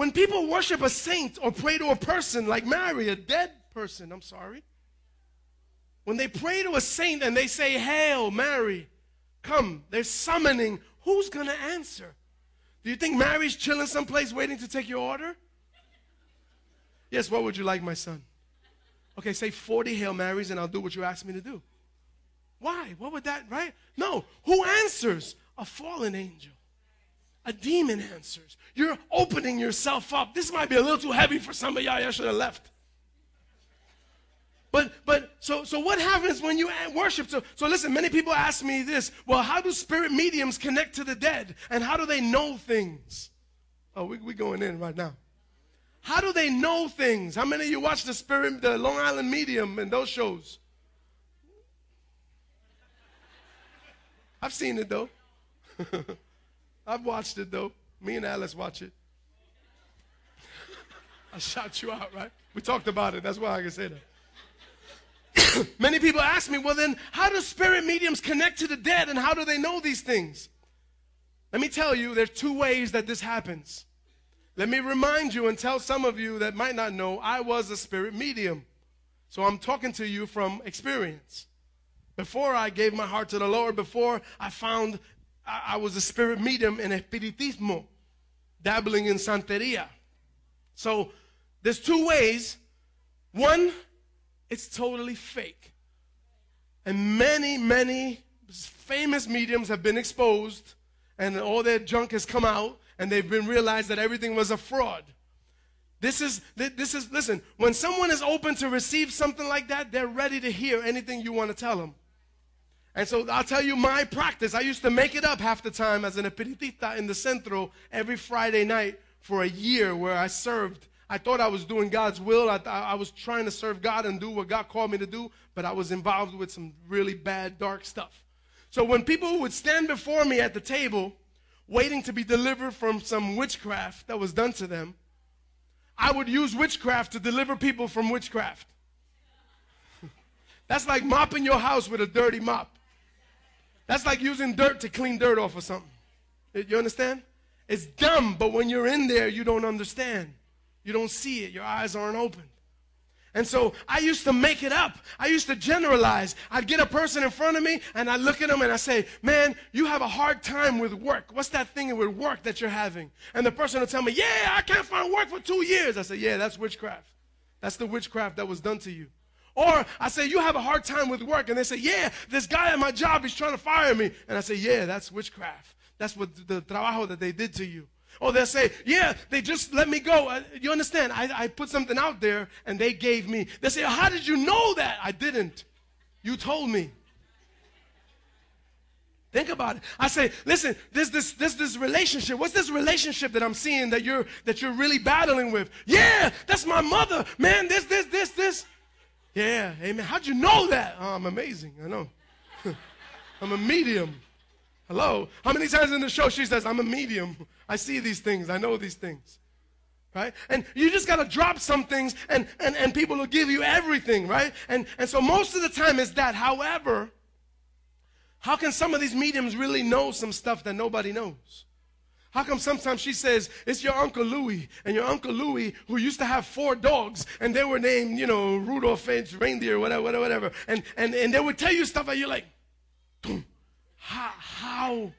When people worship a saint or pray to a person like Mary, a dead person, I'm sorry. When they pray to a saint and they say, Hail Mary, come, they're summoning who's going to answer? Do you think Mary's chilling someplace waiting to take your order? Yes, what would you like, my son? Okay, say 40 Hail Marys and I'll do what you ask me to do. Why? What would that, right? No. Who answers? A fallen angel. A demon answers. You're opening yourself up. This might be a little too heavy for some of y'all. I should have left. But but so so what happens when you worship? So so listen, many people ask me this. Well, how do spirit mediums connect to the dead? And how do they know things? Oh, we we going in right now. How do they know things? How many of you watch the spirit, the Long Island Medium and those shows? I've seen it though. I've watched it though. Me and Alice watch it. I shout you out, right? We talked about it. That's why I can say that. Many people ask me, well, then, how do spirit mediums connect to the dead and how do they know these things? Let me tell you, there's two ways that this happens. Let me remind you and tell some of you that might not know, I was a spirit medium. So I'm talking to you from experience. Before I gave my heart to the Lord, before I found I, was a spirit medium in Espiritismo, dabbling in Santeria. So there's two ways. One, it's totally fake. And many, many famous mediums have been exposed, and all their junk has come out, and they've been realized that everything was a fraud. This is, this is, listen, when someone is open to receive something like that, they're ready to hear anything you want to tell them. And so I'll tell you my practice. I used to make it up half the time as an espiritista in the Centro every Friday night for a year where I served. I thought I was doing God's will. I, I was trying to serve God and do what God called me to do, but I was involved with some really bad, dark stuff. So when people would stand before me at the table, waiting to be delivered from some witchcraft that was done to them, I would use witchcraft to deliver people from witchcraft. That's like mopping your house with a dirty mop. That's like using dirt to clean dirt off of something. You understand? It's dumb, but when you're in there, you don't understand. You don't see it. Your eyes aren't open. And so I used to make it up. I used to generalize. I'd get a person in front of me and I look at them and I say, Man, you have a hard time with work. What's that thing with work that you're having? And the person will tell me, Yeah, I can't find work for two years. I say, Yeah, that's witchcraft. That's the witchcraft that was done to you. Or I say, You have a hard time with work. And they say, Yeah, this guy at my job is trying to fire me. And I say, Yeah, that's witchcraft. That's what the trabajo that they did to you. Or they'll say, Yeah, they just let me go. Uh, you understand? I, I put something out there and they gave me. They say, How did you know that? I didn't. You told me. Think about it. I say, listen, there's this, this, this relationship. What's this relationship that I'm seeing that you're that you're really battling with? Yeah, that's my mother. Man, this, this, this, this. Yeah, amen. How'd you know that? Oh, I'm amazing. I know. I'm a medium. Hello. How many times in the show she says, I'm a medium? I see these things. I know these things. Right? And you just got to drop some things and, and, and people will give you everything, right? And, and so most of the time is that. However, how can some of these mediums really know some stuff that nobody knows? How come sometimes she says, it's your Uncle Louis, and your Uncle Louis, who used to have four dogs, and they were named, you know, Rudolph Finch, reindeer, whatever, whatever, whatever. And, and, and they would tell you stuff and you're like, how, how?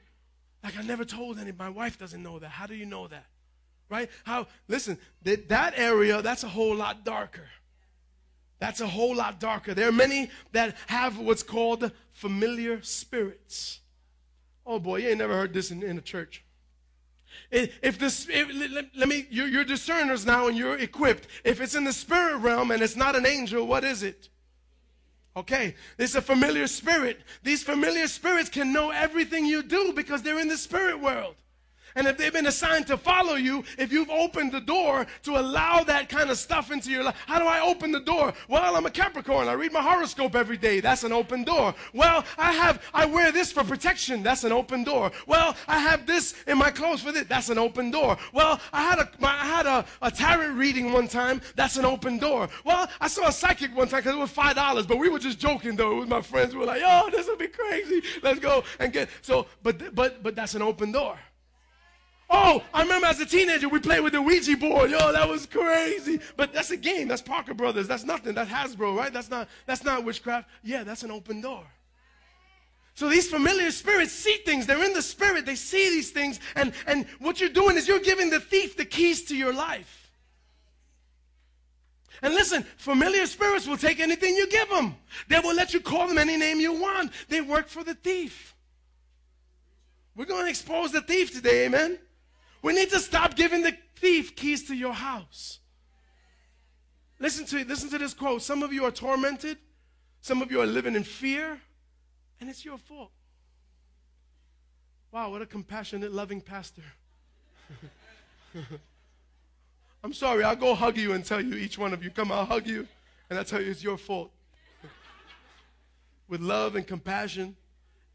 Like, I never told any, my wife doesn't know that. How do you know that? Right? How, listen, that, that area, that's a whole lot darker. That's a whole lot darker. There are many that have what's called familiar spirits. Oh boy, you ain't never heard this in, in the church. If this, if, let, me, you're, you're discerners now and you're equipped. If it's in the spirit realm and it's not an angel, what is it? Okay, it's a familiar spirit. These familiar spirits can know everything you do because they're in the spirit world. And if they've been assigned to follow you, if you've opened the door to allow that kind of stuff into your life, how do I open the door? Well, I'm a Capricorn. I read my horoscope every day. That's an open door. Well, I have, I wear this for protection. That's an open door. Well, I have this in my clothes for this. That's an open door. Well, I had a, I had a, a tarot reading one time. That's an open door. Well, I saw a psychic one time because it was five dollars, but we were just joking though with my friends. We were like, "Oh, this will be crazy. Let's go and get." So, but but but that's an open door. Oh, I remember as a teenager we played with the Ouija board. Yo, that was crazy. But that's a game. That's Parker Brothers. That's nothing. That's Hasbro, right? That's not that's not witchcraft. Yeah, that's an open door. So these familiar spirits see things. They're in the spirit. They see these things. And, and what you're doing is you're giving the thief the keys to your life. And listen, familiar spirits will take anything you give them. They will let you call them any name you want. They work for the thief. We're going to expose the thief today, amen? We need to stop giving the thief keys to your house. Listen to listen to this quote. Some of you are tormented. Some of you are living in fear, and it's your fault. Wow, what a compassionate, loving pastor. I'm sorry, I'll go hug you and tell you, each one of you, come, I'll hug you, and I tell you it's your fault. With love and compassion,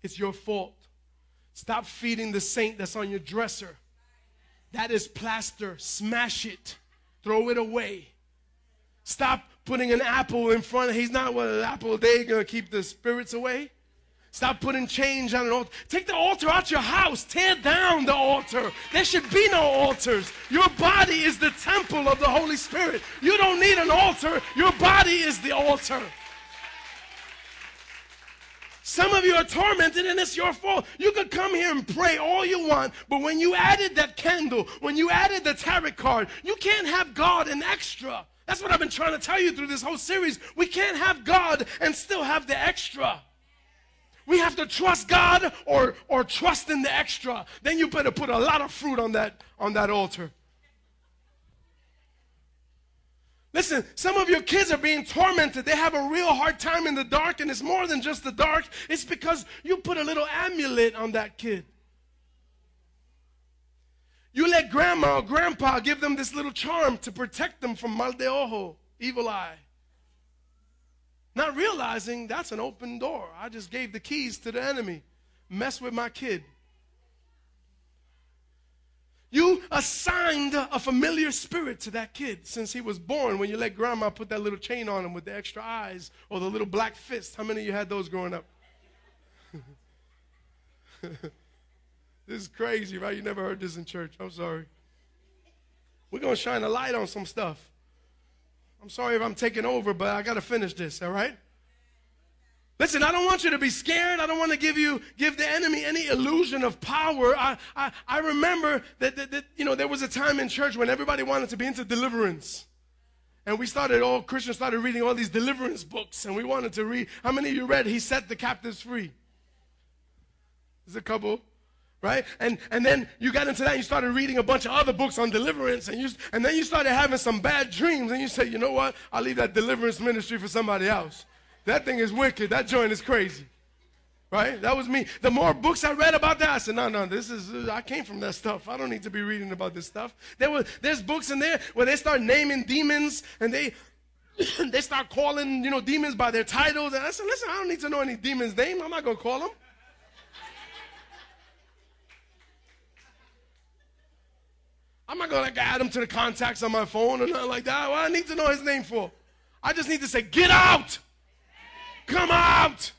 it's your fault. Stop feeding the saint that's on your dresser. That is plaster. Smash it. Throw it away. Stop putting an apple in front. Of He's not what an apple a day gonna keep the spirits away. Stop putting change on an altar. Take the altar out your house. Tear down the altar. There should be no altars. Your body is the temple of the Holy Spirit. You don't need an altar. Your body is the altar. Some of you are tormented and it's your fault. You could come here and pray all you want, but when you added that candle, when you added the tarot card, you can't have God an extra. That's what I've been trying to tell you through this whole series. We can't have God and still have the extra. We have to trust God or, or trust in the extra. Then you better put a lot of fruit on that, on that altar. Listen, some of your kids are being tormented. They have a real hard time in the dark, and it's more than just the dark. It's because you put a little amulet on that kid. You let grandma or grandpa give them this little charm to protect them from mal de ojo, evil eye. Not realizing that's an open door. I just gave the keys to the enemy. Mess with my kid. You assigned a familiar spirit to that kid since he was born when you let grandma put that little chain on him with the extra eyes or the little black fist. How many of you had those growing up? this is crazy, right? You never heard this in church. I'm sorry. We're going to shine a light on some stuff. I'm sorry if I'm taking over, but I got to finish this, all right? Listen, I don't want you to be scared. I don't want to give you give the enemy any illusion of power. I I, I remember that, that, that you know there was a time in church when everybody wanted to be into deliverance. And we started, all Christians started reading all these deliverance books, and we wanted to read. How many of you read He Set the Captives Free? There's a couple right? And and then you got into that, and you started reading a bunch of other books on deliverance, and you and then you started having some bad dreams, and you say, you know what? I'll leave that deliverance ministry for somebody else. That thing is wicked. That joint is crazy. Right? That was me. The more books I read about that, I said, no, no, this is, uh, I came from that stuff. I don't need to be reading about this stuff. There were, there's books in there where they start naming demons and they, they start calling, you know, demons by their titles. And I said, listen, I don't need to know any demon's name. I'm not going to call them. I'm not going to add him to the contacts on my phone or nothing like that. What I need to know his name for? I just need to say, get out! Come out!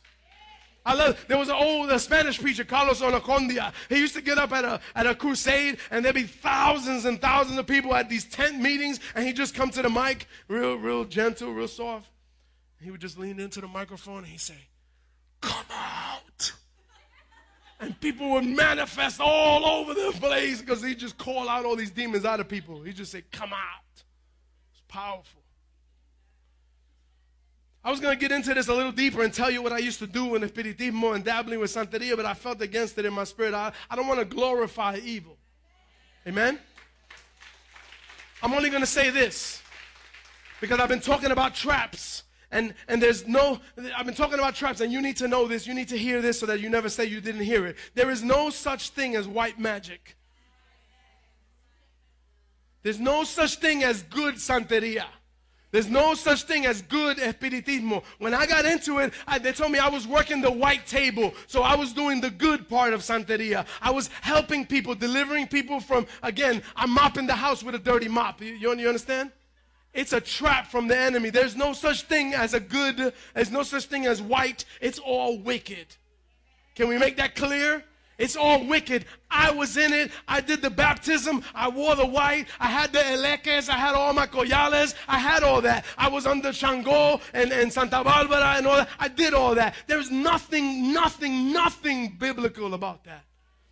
I love, there was an old uh, Spanish preacher, Carlos Annacondia. He used to get up at a, at a crusade, and there'd be thousands and thousands of people at these tent meetings, and he'd just come to the mic, real, real gentle, real soft. He would just lean into the microphone and he'd say, Come out. And people would manifest all over the place because he'd just call out all these demons out of people. He'd just say, Come out. It's powerful. I was going to get into this a little deeper and tell you what I used to do in the Espiritismo and dabbling with Santeria, but I felt against it in my spirit. I, I don't want to glorify evil. Amen? I'm only going to say this because I've been talking about traps. And, and there's no, I've been talking about traps, and you need to know this. You need to hear this so that you never say you didn't hear it. There is no such thing as white magic. There's no such thing as good Santeria. There's no such thing as good espiritismo. When I got into it, I, they told me I was working the white table. So I was doing the good part of Santeria. I was helping people, delivering people from, again, I'm mopping the house with a dirty mop. You, you, you understand? It's a trap from the enemy. There's no such thing as a good, there's no such thing as white. It's all wicked. Can we make that clear? It's all wicked. I was in it. I did the baptism. I wore the white. I had the eleques. I had all my collales. I had all that. I was under Shango and, and Santa Barbara and all that. I did all that. There's nothing, nothing, nothing biblical about that.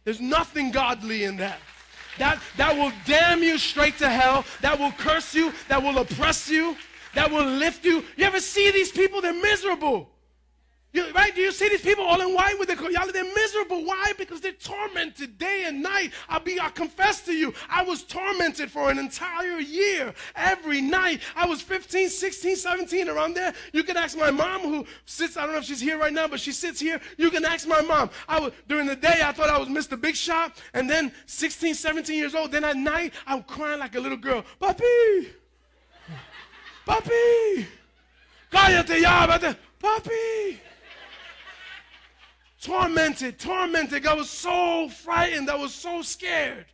There's nothing godly in that. That, that will damn you straight to hell. That will curse you. That will oppress you. That will lift you. You ever see these people? They're miserable. You, right? Do you see these people all in white with the koyala? They're miserable. Why? Because they're tormented day and night. I'll be, I confess to you, I was tormented for an entire year. Every night. I was 15, 16, 17, around there. You can ask my mom who sits, I don't know if she's here right now, but she sits here. You can ask my mom. I was, during the day, I thought I was Mr. Big Shot. And then 16, 17 years old. Then at night, I'm crying like a little girl. Papi! Papi! Cállate ya. Papi! Tormented, tormented. I was so frightened. I was so scared.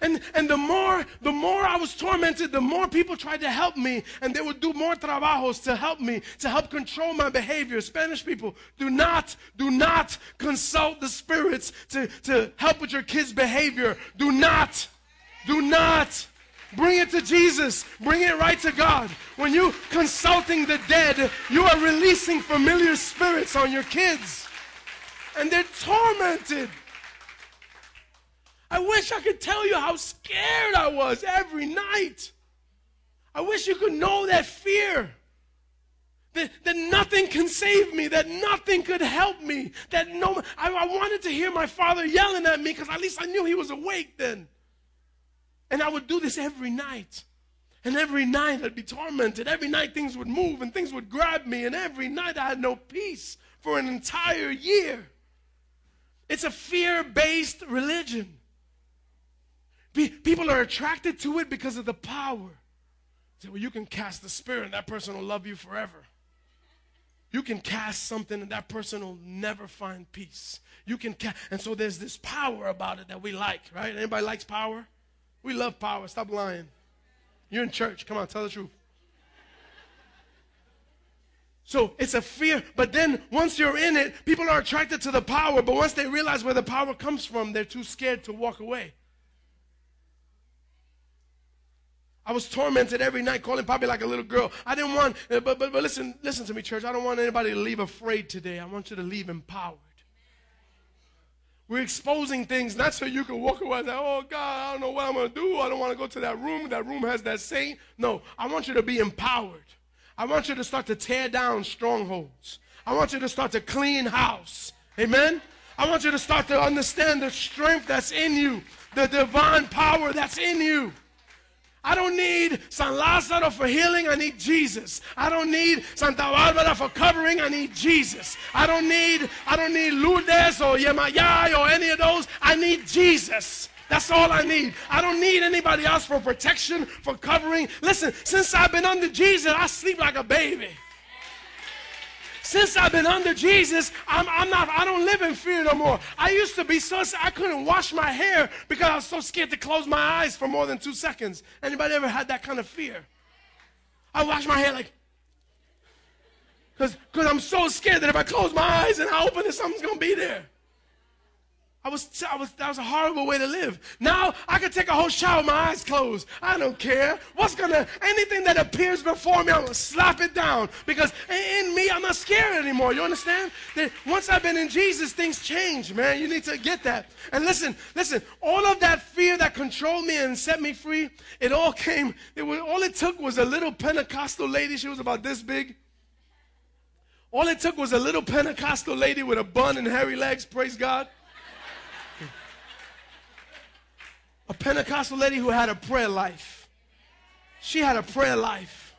And, and the more the more I was tormented, the more people tried to help me, and they would do more trabajos to help me, to help control my behavior. Spanish people, do not, do not consult the spirits to, to help with your kids' behavior. Do not, do not. Bring it to Jesus. Bring it right to God. When you consulting the dead, you are releasing familiar spirits on your kids and they're tormented. I wish I could tell you how scared I was every night. I wish you could know that fear. That, that nothing can save me, that nothing could help me, that no, I, I wanted to hear my father yelling at me because at least I knew he was awake then. And I would do this every night. And every night I'd be tormented. Every night things would move and things would grab me. And every night I had no peace for an entire year. It's a fear based religion. People are attracted to it because of the power. Say, well, you can cast the spirit and that person will love you forever. You can cast something and that person will never find peace. You can cast, and so there's this power about it that we like, right? Anybody likes power? We love power. Stop lying. You're in church. Come on, tell the truth. So it's a fear. But then once you're in it, people are attracted to the power. But once they realize where the power comes from, they're too scared to walk away. I was tormented every night, calling Poppy like a little girl. I didn't want, uh, but, but, but listen, listen to me, church. I don't want anybody to leave afraid today. I want you to leave empowered. We're exposing things not so you can walk away and say, oh, God, I don't know what I'm going to do. I don't want to go to that room. That room has that saint. No, I want you to be empowered. I want you to start to tear down strongholds. I want you to start to clean house. Amen? I want you to start to understand the strength that's in you, the divine power that's in you. I don't need San Lázaro for healing. I need Jesus. I don't need Santa Barbara for covering. I need Jesus. I don't need I don't need Lourdes or Yemaya or any of those. I need Jesus. That's all I need. I don't need anybody else for protection, for covering. Listen, since I've been under Jesus, I sleep like a baby. Since I've been under Jesus, I'm, I'm not, I don't live in fear no more. I used to be so, I couldn't wash my hair because I was so scared to close my eyes for more than two seconds. Anybody ever had that kind of fear? I wash my hair like, because I'm so scared that if I close my eyes and I open it, something's going to be there. I was, I was, that was a horrible way to live. Now I can take a whole shower with my eyes closed. I don't care. What's gonna, anything that appears before me, I'm gonna slap it down because in me, I'm not scared anymore. You understand? That once I've been in Jesus, things change, man. You need to get that. And listen, listen, all of that fear that controlled me and set me free, it all came, it was, all it took was a little Pentecostal lady. She was about this big. All it took was a little Pentecostal lady with a bun and hairy legs, praise God. A Pentecostal lady who had a prayer life. She had a prayer life.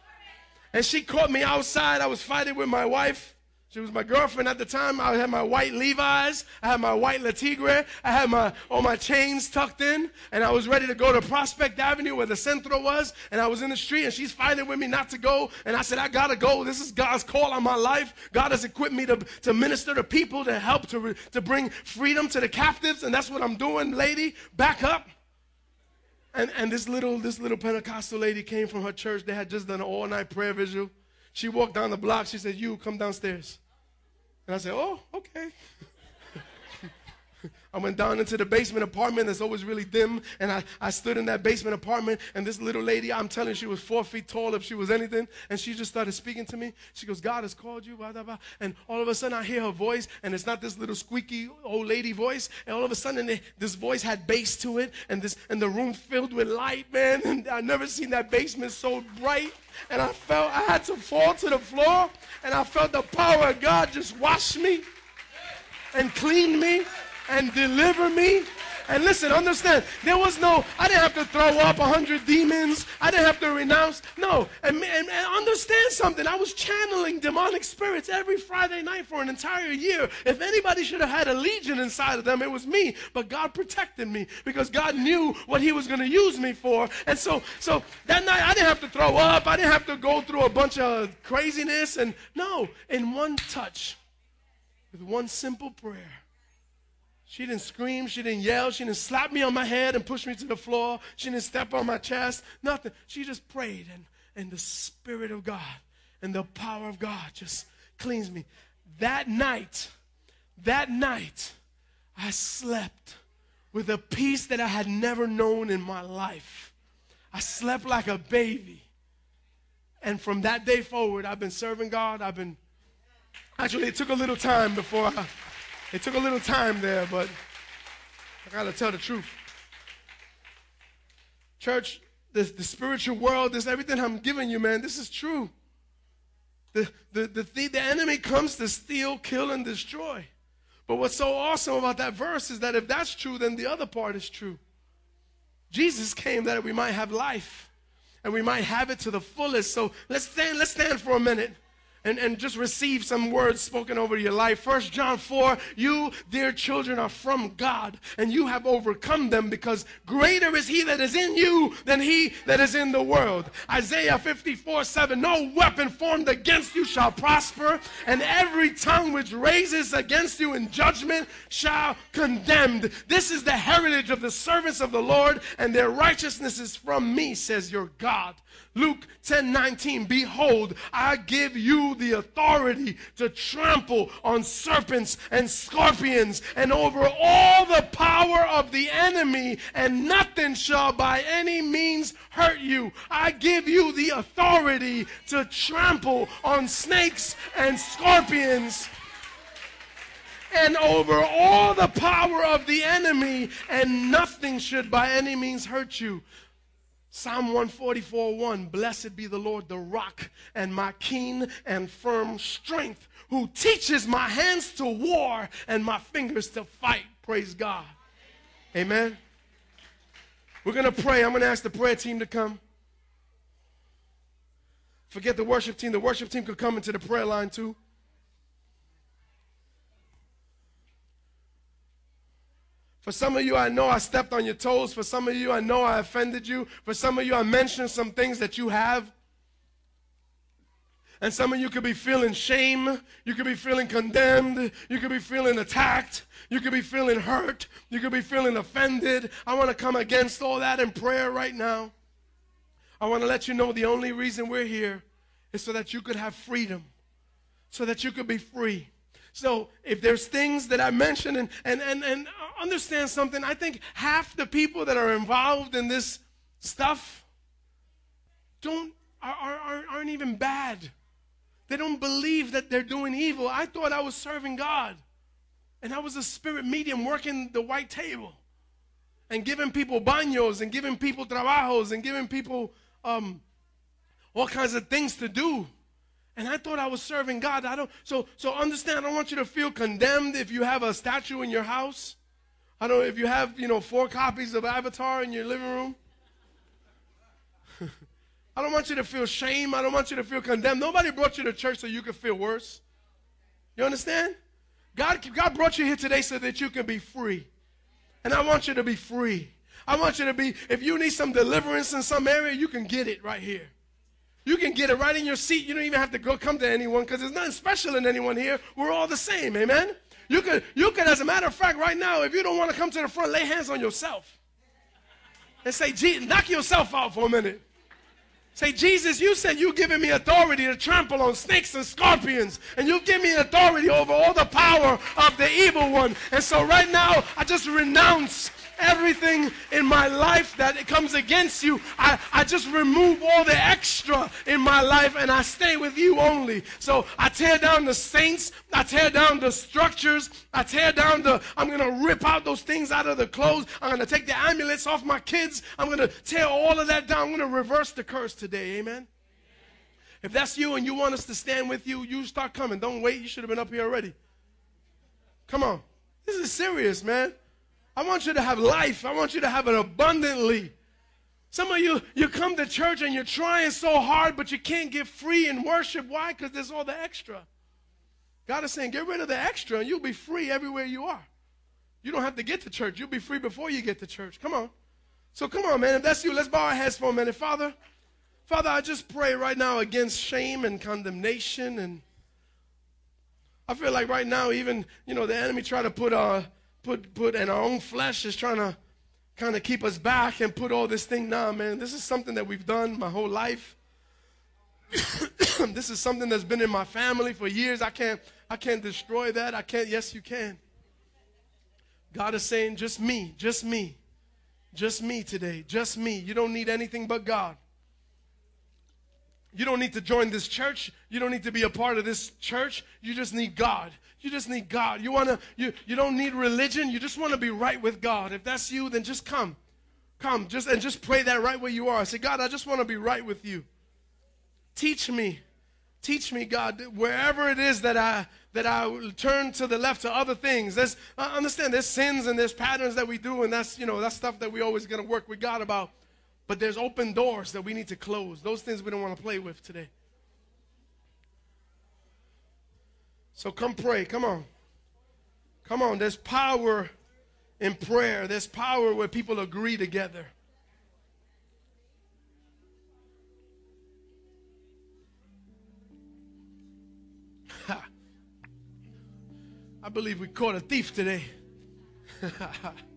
And she caught me outside. I was fighting with my wife. She was my girlfriend at the time. I had my white Levi's. I had my white Latigre. I had my all my chains tucked in. And I was ready to go to Prospect Avenue where the Centro was. And I was in the street and she's fighting with me not to go. And I said, I gotta go. This is God's call on my life. God has equipped me to, to minister to people, to help, to, to bring freedom to the captives. And that's what I'm doing, lady. Back up. And, and this little this little Pentecostal lady came from her church. They had just done an all-night prayer vigil. She walked down the block. She said, You come downstairs. And I said, Oh, okay. I went down into the basement apartment that's always really dim, and I, I stood in that basement apartment, and this little lady, I'm telling you, she was four feet tall if she was anything, and she just started speaking to me. She goes, God has called you, blah, blah, blah. And all of a sudden, I hear her voice, and it's not this little squeaky old lady voice, and all of a sudden, this voice had bass to it, and, this, and the room filled with light, man, and i never seen that basement so bright, and I felt I had to fall to the floor, and I felt the power of God just wash me and clean me and deliver me. And listen, understand, there was no, I didn't have to throw up a hundred demons. I didn't have to renounce. No. And, and, and, understand something. I was channeling demonic spirits every Friday night for an entire year. If anybody should have had a legion inside of them, it was me. But God protected me because God knew what He was going to use me for. And so, so that night, I didn't have to throw up. I didn't have to go through a bunch of craziness. And no, in one touch, with one simple prayer, she didn't scream. She didn't yell. She didn't slap me on my head and push me to the floor. She didn't step on my chest. Nothing. She just prayed, and, and the Spirit of God and the power of God just cleans me. That night, that night, I slept with a peace that I had never known in my life. I slept like a baby. And from that day forward, I've been serving God. I've been, actually, it took a little time before I it took a little time there, but I got to tell the truth. Church, the, the spiritual world, this everything I'm giving you, man, this is true. The, the, the, the, the enemy comes to steal, kill, and destroy. But what's so awesome about that verse is that if that's true, then the other part is true. Jesus came that we might have life and we might have it to the fullest. So let's stand, let's stand for a minute and, and just receive some words spoken over your life. First John 4, you, dear children, are from God, and you have overcome them because greater is he that is in you than he that is in the world. Isaiah 54, 7, no weapon formed against you shall prosper, and every tongue which raises against you in judgment shall condemned. This is the heritage of the servants of the Lord, and their righteousness is from me, says your God. Luke 10 19, behold, I give you the authority to trample on serpents and scorpions and over all the power of the enemy, and nothing shall by any means hurt you. I give you the authority to trample on snakes and scorpions and over all the power of the enemy, and nothing should by any means hurt you. Psalm 144 1 Blessed be the Lord, the rock and my keen and firm strength, who teaches my hands to war and my fingers to fight. Praise God. Amen. We're going to pray. I'm going to ask the prayer team to come. Forget the worship team. The worship team could come into the prayer line too. For some of you, I know I stepped on your toes. For some of you, I know I offended you. For some of you, I mentioned some things that you have. And some of you could be feeling shame. You could be feeling condemned. You could be feeling attacked. You could be feeling hurt. You could be feeling offended. I want to come against all that in prayer right now. I want to let you know the only reason we're here is so that you could have freedom, so that you could be free. So if there's things that I mentioned, and, and, and, and understand something, I think half the people that are involved in this stuff don't are, are, aren't even bad. They don't believe that they're doing evil. I thought I was serving God. And I was a spirit medium working the white table and giving people baños and giving people trabajos and giving people um, all kinds of things to do. And I thought I was serving God. I don't so so understand, I don't want you to feel condemned if you have a statue in your house. I don't know if you have, you know, four copies of Avatar in your living room. I don't want you to feel shame. I don't want you to feel condemned. Nobody brought you to church so you could feel worse. You understand? God, God brought you here today so that you can be free. And I want you to be free. I want you to be, if you need some deliverance in some area, you can get it right here. You can get it right in your seat. You don't even have to go come to anyone because there's nothing special in anyone here. We're all the same. Amen? You could, you could, as a matter of fact, right now, if you don't want to come to the front, lay hands on yourself and say, knock yourself out for a minute. Say, Jesus, you said you've given me authority to trample on snakes and scorpions, and you've given me authority over all the power of the evil one. And so right now, I just renounce everything in my life that comes against you. I, I just remove all the extra in my life and I stay with you only. So I tear down the saints, I tear down the structures, I tear down the, I'm going to rip out those things out of the clothes. I'm going to take the amulets off my kids. I'm going to tear all of that down. I'm going to reverse the curse today. Amen. If that's you and you want us to stand with you, you start coming. Don't wait. You should have been up here already. Come on. This is serious, man. I want you to have life. I want you to have it abundantly. Some of you, you come to church and you're trying so hard, but you can't get free in worship. Why? Because there's all the extra. God is saying, get rid of the extra and you'll be free everywhere you are. You don't have to get to church. You'll be free before you get to church. Come on. So come on, man. If that's you, let's bow our heads for a minute. Father, Father, I just pray right now against shame and condemnation. And I feel like right now, even, you know, the enemy try to put uh, put put and our own flesh is trying to kind of keep us back and put all this thing now, man. This is something that we've done my whole life. this is something that's been in my family for years. I can't I can't destroy that. I can't. Yes, you can. God is saying, just me, just me, just me today, just me. You don't need anything but God. You don't need to join this church. You don't need to be a part of this church. You just need God. You just need God. You want to you you don't need religion. You just want to be right with God. If that's you, then just come. Come, just and just pray that right where you are. Say, God, I just want to be right with you. Teach me. Teach me, God, wherever it is that I that I turn to the left to other things. There's I understand there's sins and there's patterns that we do, and that's you know that's stuff that we always gonna work with God about. But there's open doors that we need to close. Those things we don't want to play with today. So come pray. Come on. Come on. There's power in prayer, there's power where people agree together. I believe we caught a thief today.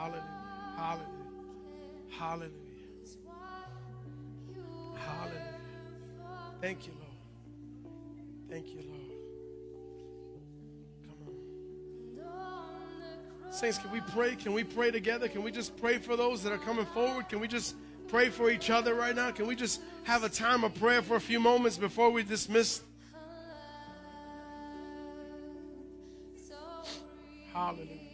Hallelujah. Hallelujah. Hallelujah. Hallelujah. Thank you, Lord. Thank you, Lord. Come on. Saints, can we pray? Can we pray together? Can we just pray for those that are coming forward? Can we just pray for each other right now? Can we just have a time of prayer for a few moments before we dismiss? Hallelujah.